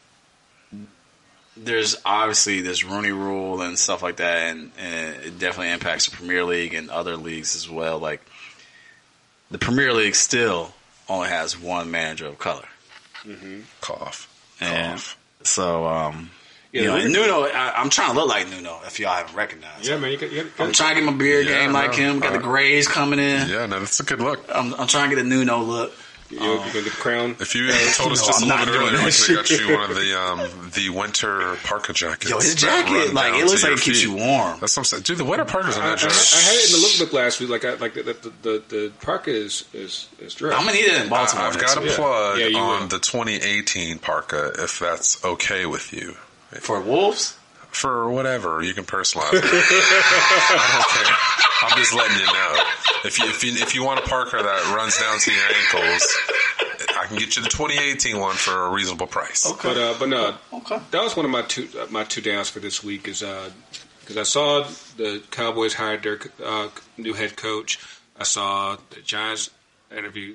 S1: there's obviously this Rooney Rule and stuff like that, and, and it definitely impacts the Premier League and other leagues as well. Like the Premier League still only has one manager of color,
S3: Cough.
S1: and
S3: Cough.
S1: so um,
S2: Yeah,
S1: you know, and Nuno. I, I'm trying to look like Nuno. If y'all haven't recognized,
S2: Yeah,
S1: him.
S2: man. You got, you got,
S1: I'm trying to get my beard
S3: Yeah,
S1: game like
S3: no,
S1: him. Got the
S3: uh,
S1: grays coming in.
S3: Yeah, no, that's a good look.
S1: I'm, I'm trying to get a Nuno look.
S2: you, you gonna get the crown.
S3: If you had told us
S1: No,
S3: just
S1: I'm
S3: a
S1: not
S3: little bit
S1: doing
S3: earlier, we
S1: that
S3: could have got you one of the um, the winter parka jackets.
S1: Yo, his jacket, like it looks like it keeps
S3: feet.
S1: you warm.
S3: That's what I'm saying. Dude, the winter parkas on
S2: I, I, I
S3: that
S2: had
S3: jacket.
S2: it in the lookbook last week. Like, I, like the the the, the parka is is is dressed.
S1: I'm gonna need it in Baltimore.
S3: I've
S1: next
S3: got a plug
S2: Yeah, you
S3: on
S2: will.
S3: the 2018 parka, if that's okay with you.
S1: For Wolves.
S3: For whatever, you can personalize it. I don't care. I'm just letting you know. If you, if you if you want a Parker that runs down to your ankles, I can get you the 2018 one for a reasonable price. Okay.
S2: But uh, but no,
S1: Okay.
S2: that was one of my two uh, my two downs for this week is because I saw the Cowboys hired their uh, new head coach. I saw the Giants interview.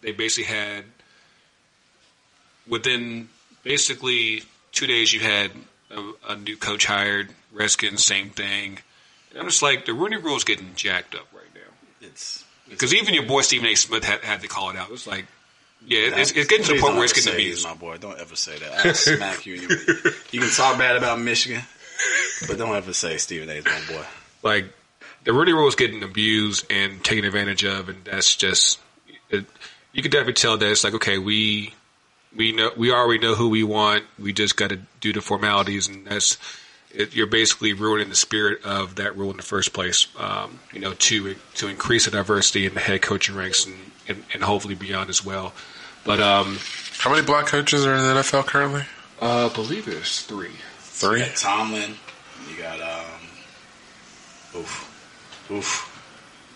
S2: They basically had within basically two days you had a, a new coach hired. Redskins, same thing. And I'm just like the Rooney Rule is getting jacked up right now.
S1: It's
S2: Because even your boy Stephen A. Smith had, had to call it out. It's like, yeah, it's, it's getting to the point where it's getting abused.
S1: he's my boy. Don't ever say that. I'll smack you. You, can talk bad about Michigan, but don't ever say Stephen A. is my boy.
S2: like the Rudy Rule is getting abused and taken advantage of, and that's just it, you can definitely tell that it's like okay, we we know we already know who we want. We just got to do the formalities, and that's it, you're basically ruining the spirit of that rule in the first place. Um, you know, to to increase the diversity in the head coaching ranks and, and, and hopefully beyond as well. But um,
S3: How many black coaches are in the NFL currently?
S2: uh, I believe it's three.
S3: Three.
S1: You got Tomlin. You got um. Oof, oof.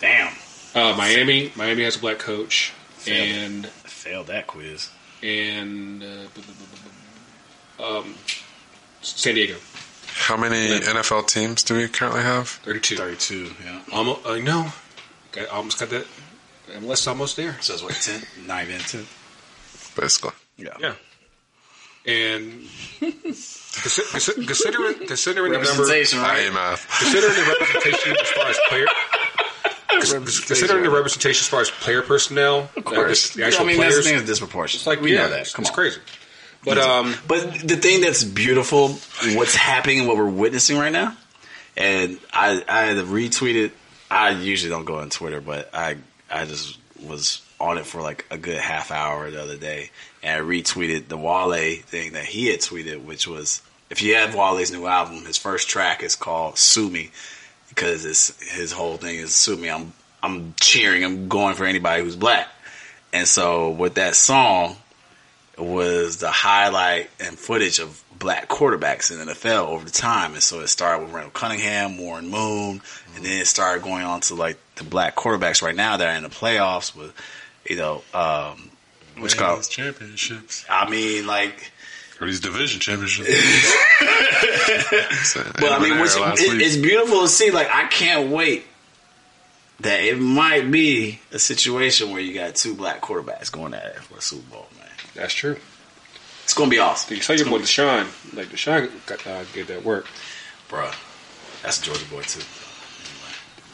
S1: Damn,
S2: Uh, Miami, Miami has a black coach,
S1: Failed.
S2: and
S1: I failed that quiz.
S2: And uh, um, San Diego,
S3: How many NFL teams do we currently have?
S2: thirty-two.
S1: Thirty-two. Yeah.
S2: Almost, I know. Got, almost got that. Unless almost there.
S1: So it's what ten? Not even ten.
S3: Basically.
S1: Yeah.
S2: Yeah. And consi- consi- considering considering the number
S3: I
S1: right?
S3: am math.
S2: considering the representation as far as player Considering the representation as far as player personnel,
S1: Of course.
S2: the actual
S1: I mean,
S2: players,
S1: that's, that's disproportionate.
S2: it's like
S1: we
S2: yeah,
S1: know that.
S2: It's,
S1: Come
S2: it's
S1: on.
S2: crazy. But um,
S1: But the thing that's beautiful, what's happening, and what we're witnessing right now, and I I had retweeted. I usually don't go on Twitter, but I I just was on it for like a good half hour the other day, and I retweeted the Wale thing that he had tweeted, which was if you have Wale's new album, his first track is called "Sue Me," because it's his whole thing is "Sue Me." I'm I'm cheering. I'm going for anybody who's black, and so with that song was the highlight and footage of black quarterbacks in the NFL over the time. And so it started with Randall Cunningham, Warren Moon, and then it started going on to like the black quarterbacks right now that are in the playoffs with, you know, um, which called,
S3: championships
S1: I mean, like,
S3: or these division championships.
S1: but I mean, which, it, it's beautiful to see. Like, I can't wait that it might be a situation where you got two black quarterbacks going at it for a Super Bowl, man.
S2: that's true.
S1: It's going to be awesome.
S2: You saw your boy Deshaun, like Deshaun got uh, get that work.
S1: Bruh. That's a Georgia boy, too.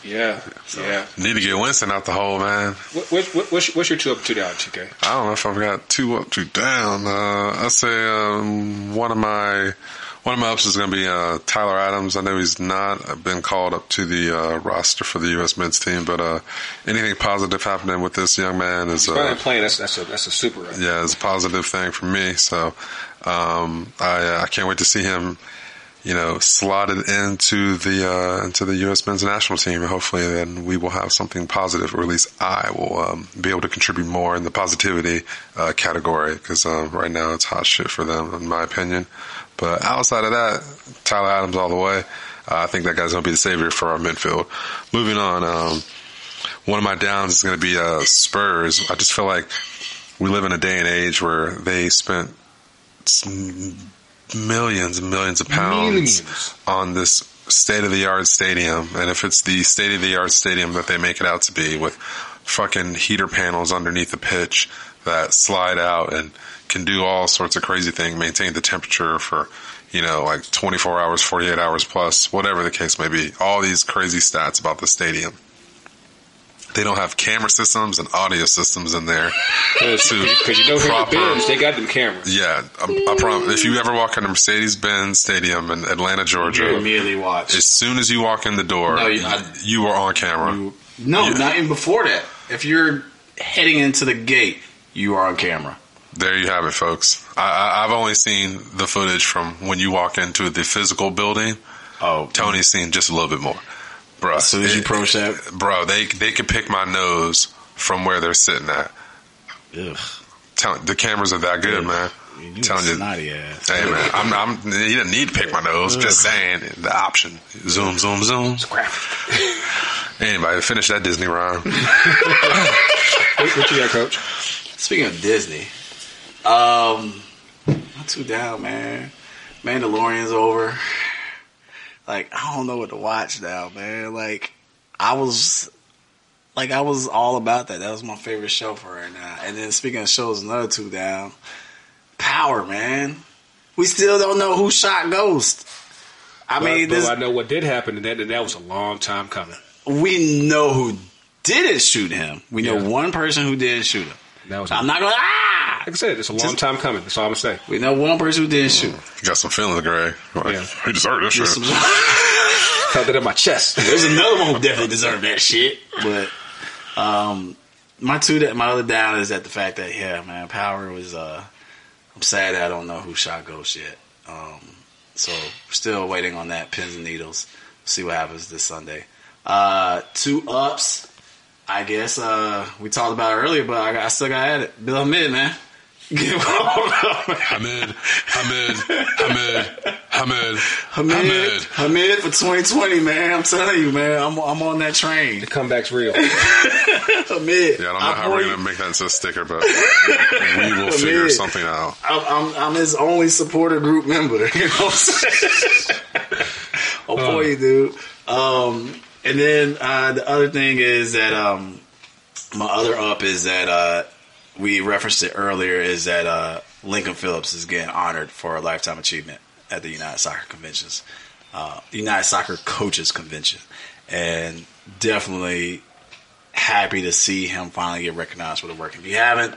S2: Yeah, yeah.
S3: Need to get Winston out the hole, man.
S2: What, what, what, what's, what's your two up, two down, TK?
S3: I don't know if I've got two up, two down. Uh, I say um, one of my one of my ups is going to be uh, Tyler Adams. I know he's not been called up to the uh, roster for the U.S. men's team, but uh, anything positive happening with this young man is uh,
S2: playing. That's that's a that's a super.
S3: yeah, it's a positive thing for me. So um, I uh, I can't wait to see him. You know, slotted into the uh, into the U.S. men's national team, hopefully, then we will have something positive, or at least I will um, be able to contribute more in the positivity uh, category. Because um, right now, it's hot shit for them, in my opinion. But outside of that, Tyler Adams all the way. Uh, I think that guy's going to be the savior for our midfield. Moving on, um, one of my downs is going to be uh, Spurs. I just feel like we live in a day and age where they spent millions and millions of pounds
S2: Millions.
S3: on this state of the art stadium. And if it's the state of the art stadium that they make it out to be with fucking heater panels underneath the pitch that slide out and can do all sorts of crazy things, maintain the temperature for, you know, like 24 hours, 48 hours plus, whatever the case may be. All these crazy stats about the stadium. They don't have camera systems and audio systems in there.
S2: Because you know here at
S3: proper-
S2: Benz, they got them cameras.
S3: Yeah, I, I promise. If you ever walk into Mercedes-Benz Stadium in Atlanta, Georgia,
S1: You
S3: Georgia,
S1: immediately watch.
S3: as soon as you walk in the door,
S1: No, you-
S3: you,
S1: I-
S3: you are on camera.
S1: You- no,
S3: Yeah.
S1: not even before that. If you're heading into the gate, you are on camera.
S3: There you have it, folks. I, I, I've only seen the footage from when you walk into the physical building.
S1: Oh,
S3: Tony's seen just a little bit more, bro.
S1: as soon as you approach that,
S3: bro, they they could pick my nose from where they're sitting at.
S1: ugh,
S3: Tell, the cameras are that good, man.
S1: you
S3: Telling you.
S1: snotty ass.
S3: Hey man, I'm, I'm, you didn't need to pick my nose. Just saying the option. Zoom, zoom, zoom. Anybody finish that Disney rhyme?
S2: What, what you got, Coach?
S1: Speaking of Disney, um, not too down, man. Mandalorian's over. Like I don't know what to watch now, man. Like I was, like I was all about that. That was my favorite show for right now. And then speaking of shows, another two down. Power, man. We still don't know who shot Ghost. I mean,
S2: but,
S1: this,
S2: I know what did happen, and that, and that was a long time coming.
S1: we know who didn't shoot him. We know
S2: Yeah.
S1: one person who didn't shoot him.
S2: That was.
S1: I'm not gonna ah.
S2: like I said, it's a long time coming. That's all I'm gonna say.
S1: We know one person who didn't shoot.
S3: You got some feelings, Greg. Like,
S2: Yeah.
S3: He deserved this shit.
S1: There's, some-
S2: Felt it in my chest.
S1: there's another one who definitely deserved that shit. But um, my two that my other down is that the fact that yeah, man, Power was. uh I'm sad that I don't know who shot Ghost yet. Um, so still waiting on that pins and needles. See what happens this Sunday. Uh, two ups. I guess uh, we talked about it earlier, but I, I still got at it. Bill Hamid, man. Give
S3: Hamid, Hamid, Hamid, Hamid,
S1: Hamid,
S3: Hamid.
S1: Hamid for 2020, man. I'm telling you, man. I'm I'm on that train.
S2: The comeback's real.
S1: Hamid.
S3: Yeah, I don't know how we're
S1: I'm,
S3: gonna make that into a sticker, but we will figure something out.
S1: I'm, I'm, I'm his only supporter group member. You know what I'm saying? oh boy, you dude. Um, and then uh, the other thing is that um, my other up is that uh, we referenced it earlier is that uh, Lincoln Phillips is getting honored for a lifetime achievement at the United Soccer Conventions, uh, United Soccer Coaches Convention, and definitely happy to see him finally get recognized for the work. If you haven't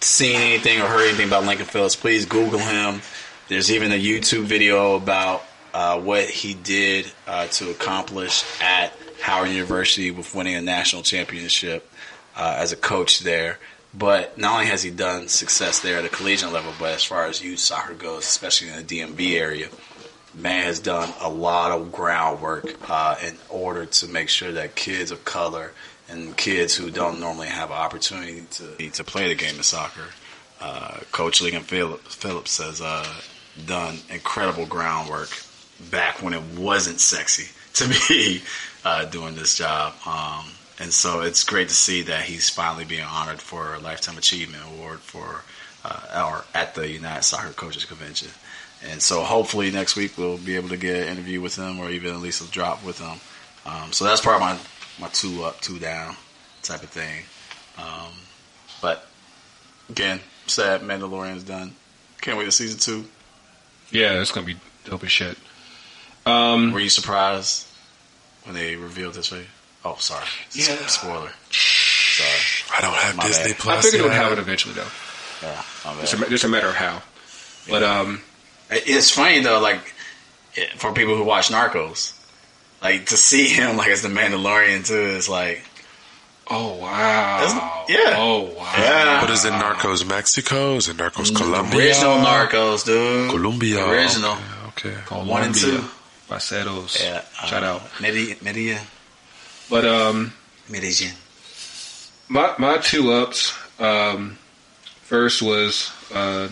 S1: seen anything or heard anything about Lincoln Phillips, please Google him. There's even a YouTube video about uh, what he did uh, to accomplish at Howard University with winning a national championship uh, as a coach there. But not only has he done success there at a collegiate level, but as far as youth soccer goes, especially in the DMV area, man has done a lot of groundwork uh, in order to make sure that kids of color and kids who don't normally have an opportunity to to play the game of soccer, uh, Coach Lincoln Phillips has uh, done incredible groundwork back when it wasn't sexy to be uh, doing this job. Um, and so it's great to see that he's finally being honored for a lifetime achievement award for uh, or at the United Soccer Coaches Convention. And so hopefully next week we'll be able to get an interview with him or even at least a drop with him. Um, so that's part of my my two up, two down type of thing. Um, but again, sad Mandalorian's done. Can't wait to season two.
S2: Yeah, it's gonna be dope as shit.
S1: Um, Were you surprised when they revealed this? Way? Oh, sorry. Yeah. Spoiler. Sorry.
S3: I don't have my Disney
S2: bad.
S3: Plus.
S2: I figured it would have it eventually, though.
S1: Yeah,
S2: it's a, just a matter of how. But um,
S1: it's funny though, like for people who watch Narcos, like to see him like as the Mandalorian too is like,
S2: oh wow,
S1: yeah,
S2: oh wow.
S1: Yeah.
S3: What is it? Narcos Mexico? Is it Narcos Colombia?
S1: Original Narcos, dude.
S3: Colombia.
S1: Original.
S3: Okay. okay.
S1: One and two.
S2: Parceros.
S1: Yeah.
S2: Shout
S1: uh,
S2: out.
S1: Medellin.
S2: But um,
S1: Medellin.
S2: My my two ups. Um, first was uh,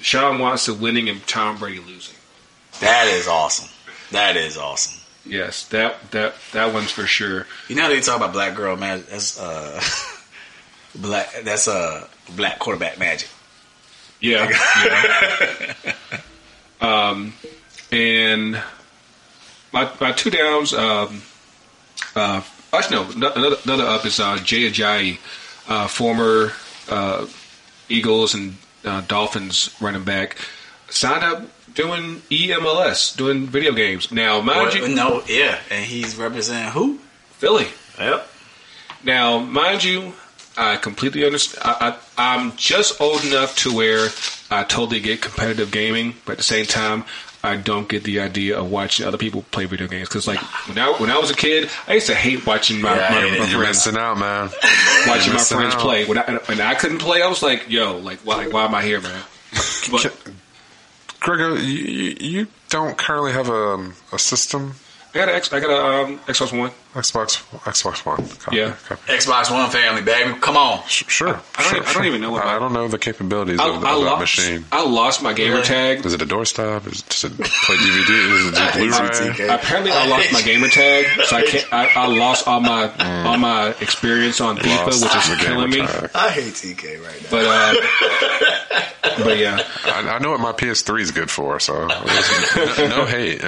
S2: Sean Watson winning and Tom Brady losing.
S1: That is awesome. That is awesome.
S2: Yes, that that that one's for sure.
S1: You know they talk about black girl magic. That's uh, black. That's uh, black quarterback magic.
S2: Yeah. yeah. um, and my my two downs. Um, uh, actually, no. Another, another up is uh, Jay Ajayi, uh, former uh, Eagles and uh, Dolphins running back, signed up doing eMLS, doing video games. Now, mind you,
S1: no, yeah, and he's representing who?
S2: Philly.
S1: Yep.
S2: Now, mind you, I completely understand. I, I, I'm just old enough to where I totally get competitive gaming, but at the same time, I don't get the idea of watching other people play video games because, like, when I when I was a kid, I used to hate watching my, yeah, my, my
S3: You're friends. missing out, man.
S2: Watching my friends out. play. When I, when I couldn't play, I was like, "Yo, like, why, why am I here, man?"
S3: But, Gregor, you, you don't currently have a, a system
S2: I got an X, I got a um, Xbox One.
S3: Xbox Xbox One.
S2: Copy, yeah. Copy.
S1: Xbox One family, baby. Come on.
S3: Sure.
S2: I, I, don't,
S3: sure,
S2: even, I don't even know what.
S3: I, I don't know the capabilities I, of,
S2: I
S3: of
S2: lost,
S3: that machine.
S2: I lost my gamer tag.
S3: Is it a doorstop? Is it, does it play DVD? Is it Blu-ray?
S2: Apparently, I lost my gamer tag, so I can't. I, I lost all my mm. all my experience on FIFA, which is killing me.
S1: Tag. I hate TK right now.
S2: But uh, but yeah,
S3: I, I know what my PS3 is good for, so no, no hate.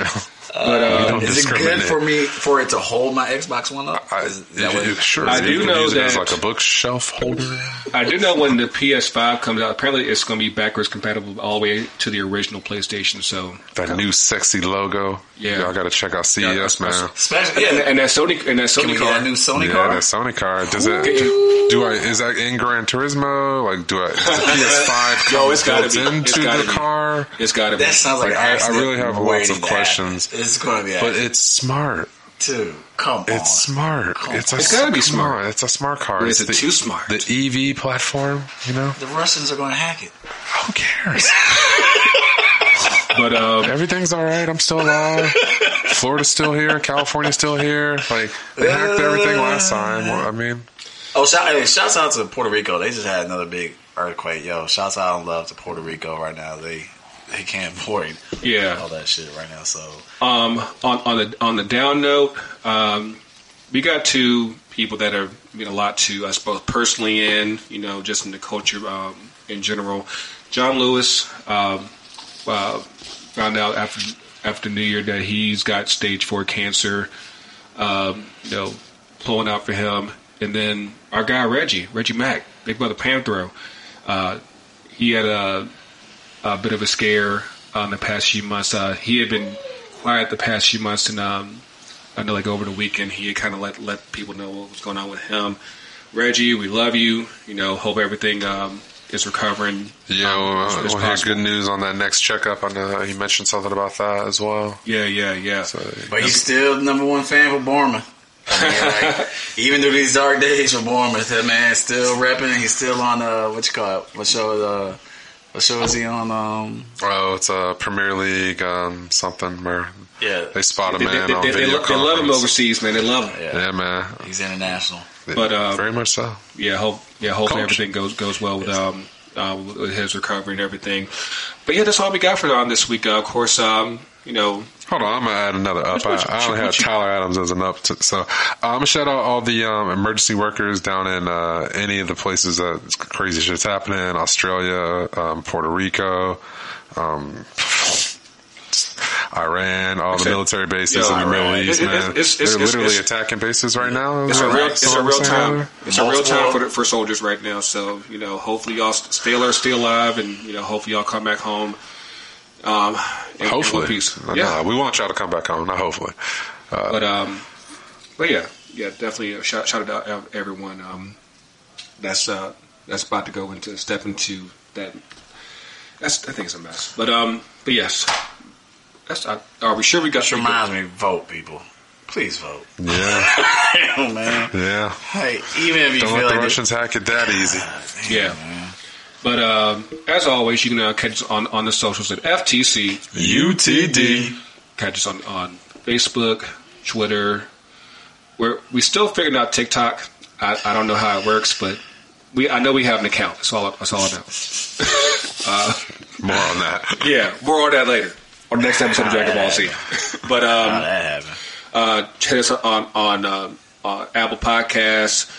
S1: But uh, is it good for me for it to hold my Xbox One up?
S3: I, it, sure.
S2: I do know that
S3: as like a bookshelf holder.
S2: I do know when the PS5 comes out. Apparently, it's going to be backwards compatible all the way to the original PlayStation. So
S3: that new sexy logo.
S2: Yeah,
S3: y'all got to check out CES, yeah, man.
S1: Especially,
S2: yeah. and, and, that Sony and that Sony
S1: Can
S2: card.
S1: new Sony
S3: yeah,
S1: card.
S3: that Sony card. Does it? Do, do I? Is that in Gran Turismo? Like, do I? Does the PS5 come
S2: Yo, it's
S3: built
S2: be.
S3: into the
S2: be.
S3: car?
S2: It's got to
S1: be. That sounds like,
S3: like I, I, really have lots of questions.
S1: It's going to be.
S3: But it's smart.
S1: Dude, come on.
S3: It's smart.
S1: Come
S3: it's a,
S2: it's gotta be smart.
S3: On. It's a smart car.
S2: It's,
S3: it's
S2: the, too smart.
S3: The EV platform, you know.
S1: The Russians are going to hack it.
S3: Who cares?
S2: but um,
S3: everything's all right. I'm still alive. Florida's still here. California's still here. Like they hacked everything last time. Well, I mean,
S1: oh, shout, hey, shouts out to Puerto Rico. They just had another big earthquake. Yo, shouts out and love to Puerto Rico right now. They they can't avoid
S2: yeah
S1: all that shit right now. So
S2: um, on on the on the down note, um, we got two people that are mean a lot to us both personally and you know just in the culture um, in general. John Lewis um, uh, found out after after New Year that he's got stage four cancer. Um, you know, pulling out for him, and then our guy Reggie Reggie Mack, Big Brother Panthro. Uh, he had a a bit of a scare in the past few months. Uh, he had been quiet the past few months, and um, I know like over the weekend he kind of let let people know what was going on with him. Reggie, we love you. You know, hope everything um, is recovering.
S3: Yeah,
S2: um,
S3: well,
S2: as soon as
S3: we'll hear good news on that next checkup. I know he mentioned something about that as well.
S2: Yeah, yeah, yeah.
S3: So,
S1: But he's still the number one fan for Bournemouth. I mean, like, even through these dark days for Bournemouth, that man's still repping. He's still on uh, what you call it? What show? Uh, what show is he on? Um,
S3: oh, it's a Premier League um, something where
S1: yeah,
S3: they spot a
S2: They,
S3: man
S2: they,
S3: on
S2: they, they,
S3: video
S2: lo- they love him overseas, man. They love him.
S1: yeah,
S3: Yeah, man.
S1: he's international.
S2: But, uh,
S3: very much so.
S2: Yeah, hope yeah, hopefully
S3: Coach.
S2: everything goes goes well with um uh, with his recovery and everything. But yeah, that's all we got for on this week. Uh, of course, um, you know,
S3: Hold on, I'm gonna add another up.
S2: What you-
S3: I, I only
S2: what
S3: had
S2: you-
S3: Tyler Adams as an up, to, so uh, I'm gonna shout out all the um, emergency workers down in uh, any of the places that crazy shit's happening. Australia, um, Puerto Rico, um, Iran, all the military bases
S2: Yo,
S3: in the Middle East,
S2: It- it-
S3: man.
S2: it's- it's-
S3: They're
S2: it's-
S3: literally
S2: it's-
S3: attacking bases right now.
S2: it's a real it's a real time it's a real time for for soldiers right now. So you know, hopefully y'all stay alive, stay alive, and you know, hopefully y'all come back home. Um, in- in one
S3: Hopefully,
S2: piece.
S3: No,
S2: yeah.
S3: we want y'all to come back home. Not hopefully.
S2: But um, but yeah, yeah, definitely a shout shout out to everyone. Um, that's uh that's about to go into step into that. That's I think it's a mess. But um, but yes, that's. Uh, are we sure we got?
S1: Which reminds me, vote, people. Please vote.
S3: Yeah,
S1: Hell, man.
S3: yeah.
S1: Hey, even if you
S3: Don't
S1: feel
S3: let the
S1: like
S3: Russians hack it that easy.
S2: Yeah. But um, as always, you can uh, catch us on, on the socials at FTC.
S3: UTD.
S2: Catch us on, on Facebook, Twitter. We're we still figuring out TikTok. I, I don't know how it works, but we I know we have an account. That's all. That's all I know.
S3: More on that.
S2: Yeah, more on that later. On the next episode of Dragon Ball Z. But um, uh, check us on on um, uh, Apple Podcasts,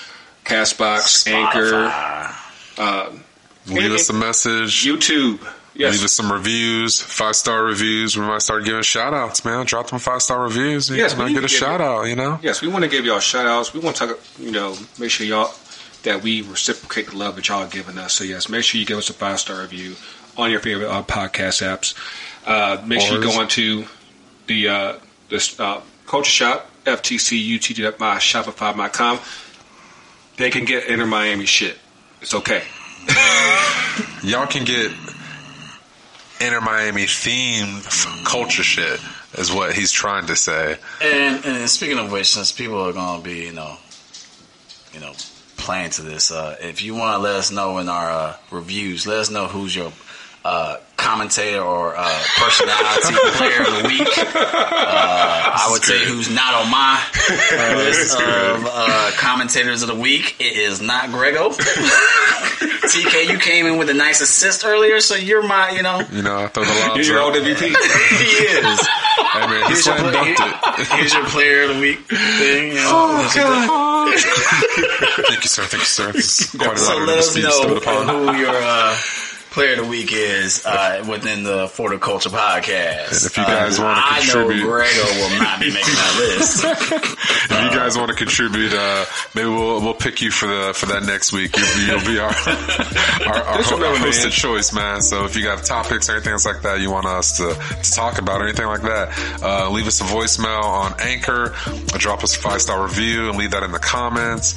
S2: Castbox, Anchor,
S1: Spotify.
S3: Leave us a message.
S2: YouTube. Yes,
S3: Leave us some reviews, five star reviews. We might start giving shout outs, man. Drop them five star reviews.
S2: Yes,
S3: might get a
S2: to
S3: shout out, you know?
S2: Yes, we want to give y'all shout outs. We want to talk, you know, make sure y'all that we reciprocate the love that y'all are giving us. So yes, make sure you give us a five star review on your favorite uh, podcast apps. Uh, make sure you go onto the uh, this uh, culture shop ftcutd.myshopify.com. They can get Inter Miami shit. It's okay.
S3: Y'all can get Inter Miami themed culture shit, is what he's trying to say.
S1: And, and speaking of which, since people are to be, you know, you know, playing to this, uh, if you want to let us know in our uh, reviews, let us know who's your uh, commentator or uh, personality player of the week. Uh, I would say who's not on my list of uh, commentators of the week. It is not Grego. TK, you came in with a nice assist earlier, so you're my, you know,
S3: You know, I throw the lobs
S2: You're your
S3: up.
S2: old MVP.
S1: he is.
S3: Hey, man, he's
S1: Here's your,
S3: slam dunked it.
S1: here's your player of the week thing. You know,
S2: Oh,
S3: Thank you, sir. Thank you, sir. This is quite a
S1: So
S3: lot of
S1: let us know
S3: stowed upon.
S1: who your uh, player of the week is uh, within the For the Culture podcast.
S3: And if you guys
S1: Uh,
S3: wanna contribute,
S1: I
S3: contribute-
S1: know Grego will not be making that list.
S3: If you guys want to contribute, uh, maybe we'll we'll pick you for the for that next week. You'll, you'll be our our, our,
S2: Just
S3: ho- our
S2: remember,
S3: host of choice, man. So if you got topics or anything else like that you want us to, to talk about or anything like that, uh, leave us a voicemail on Anchor, drop us a five star review, and leave that in the comments.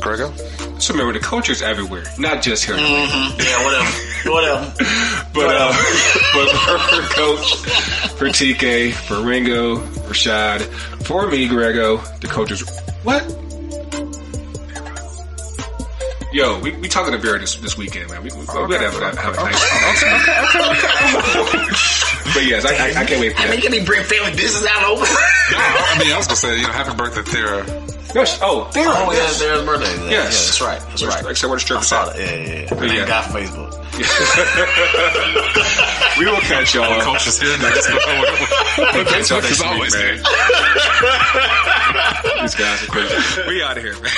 S3: Grego,
S2: So remember, the culture's everywhere, not just here.
S1: Mm-hmm. yeah, whatever. Whatever.
S2: But uh, but for, for Coach, for TK, for Ringo, for Shad, for me, Grego, the coaches. What? Yo, we, we talking to beer this this weekend, man. We, we, we gotta have, a- have a nice. but yes, I, I, I can't wait for
S1: I mean,
S2: that.
S1: can we bring family business out over?
S3: no, I mean I was gonna say, you know, happy birthday, Thera.
S2: Yes. Oh, there.
S1: Oh, yeah,
S2: yes.
S1: there's birthday. today.
S2: Yes.
S1: Yeah, that's right. That's
S2: Where's-
S1: right.
S2: Except where the
S1: I
S2: strippers
S1: saw
S2: at.
S1: that. Yeah, yeah, yeah.
S2: Yeah.
S1: Thank God Facebook.
S2: We will catch y'all.
S3: Coach is here next.
S2: We'll catch y'all
S3: Coach is
S2: next week,
S3: always
S2: man. These guys are crazy. We out of here, man.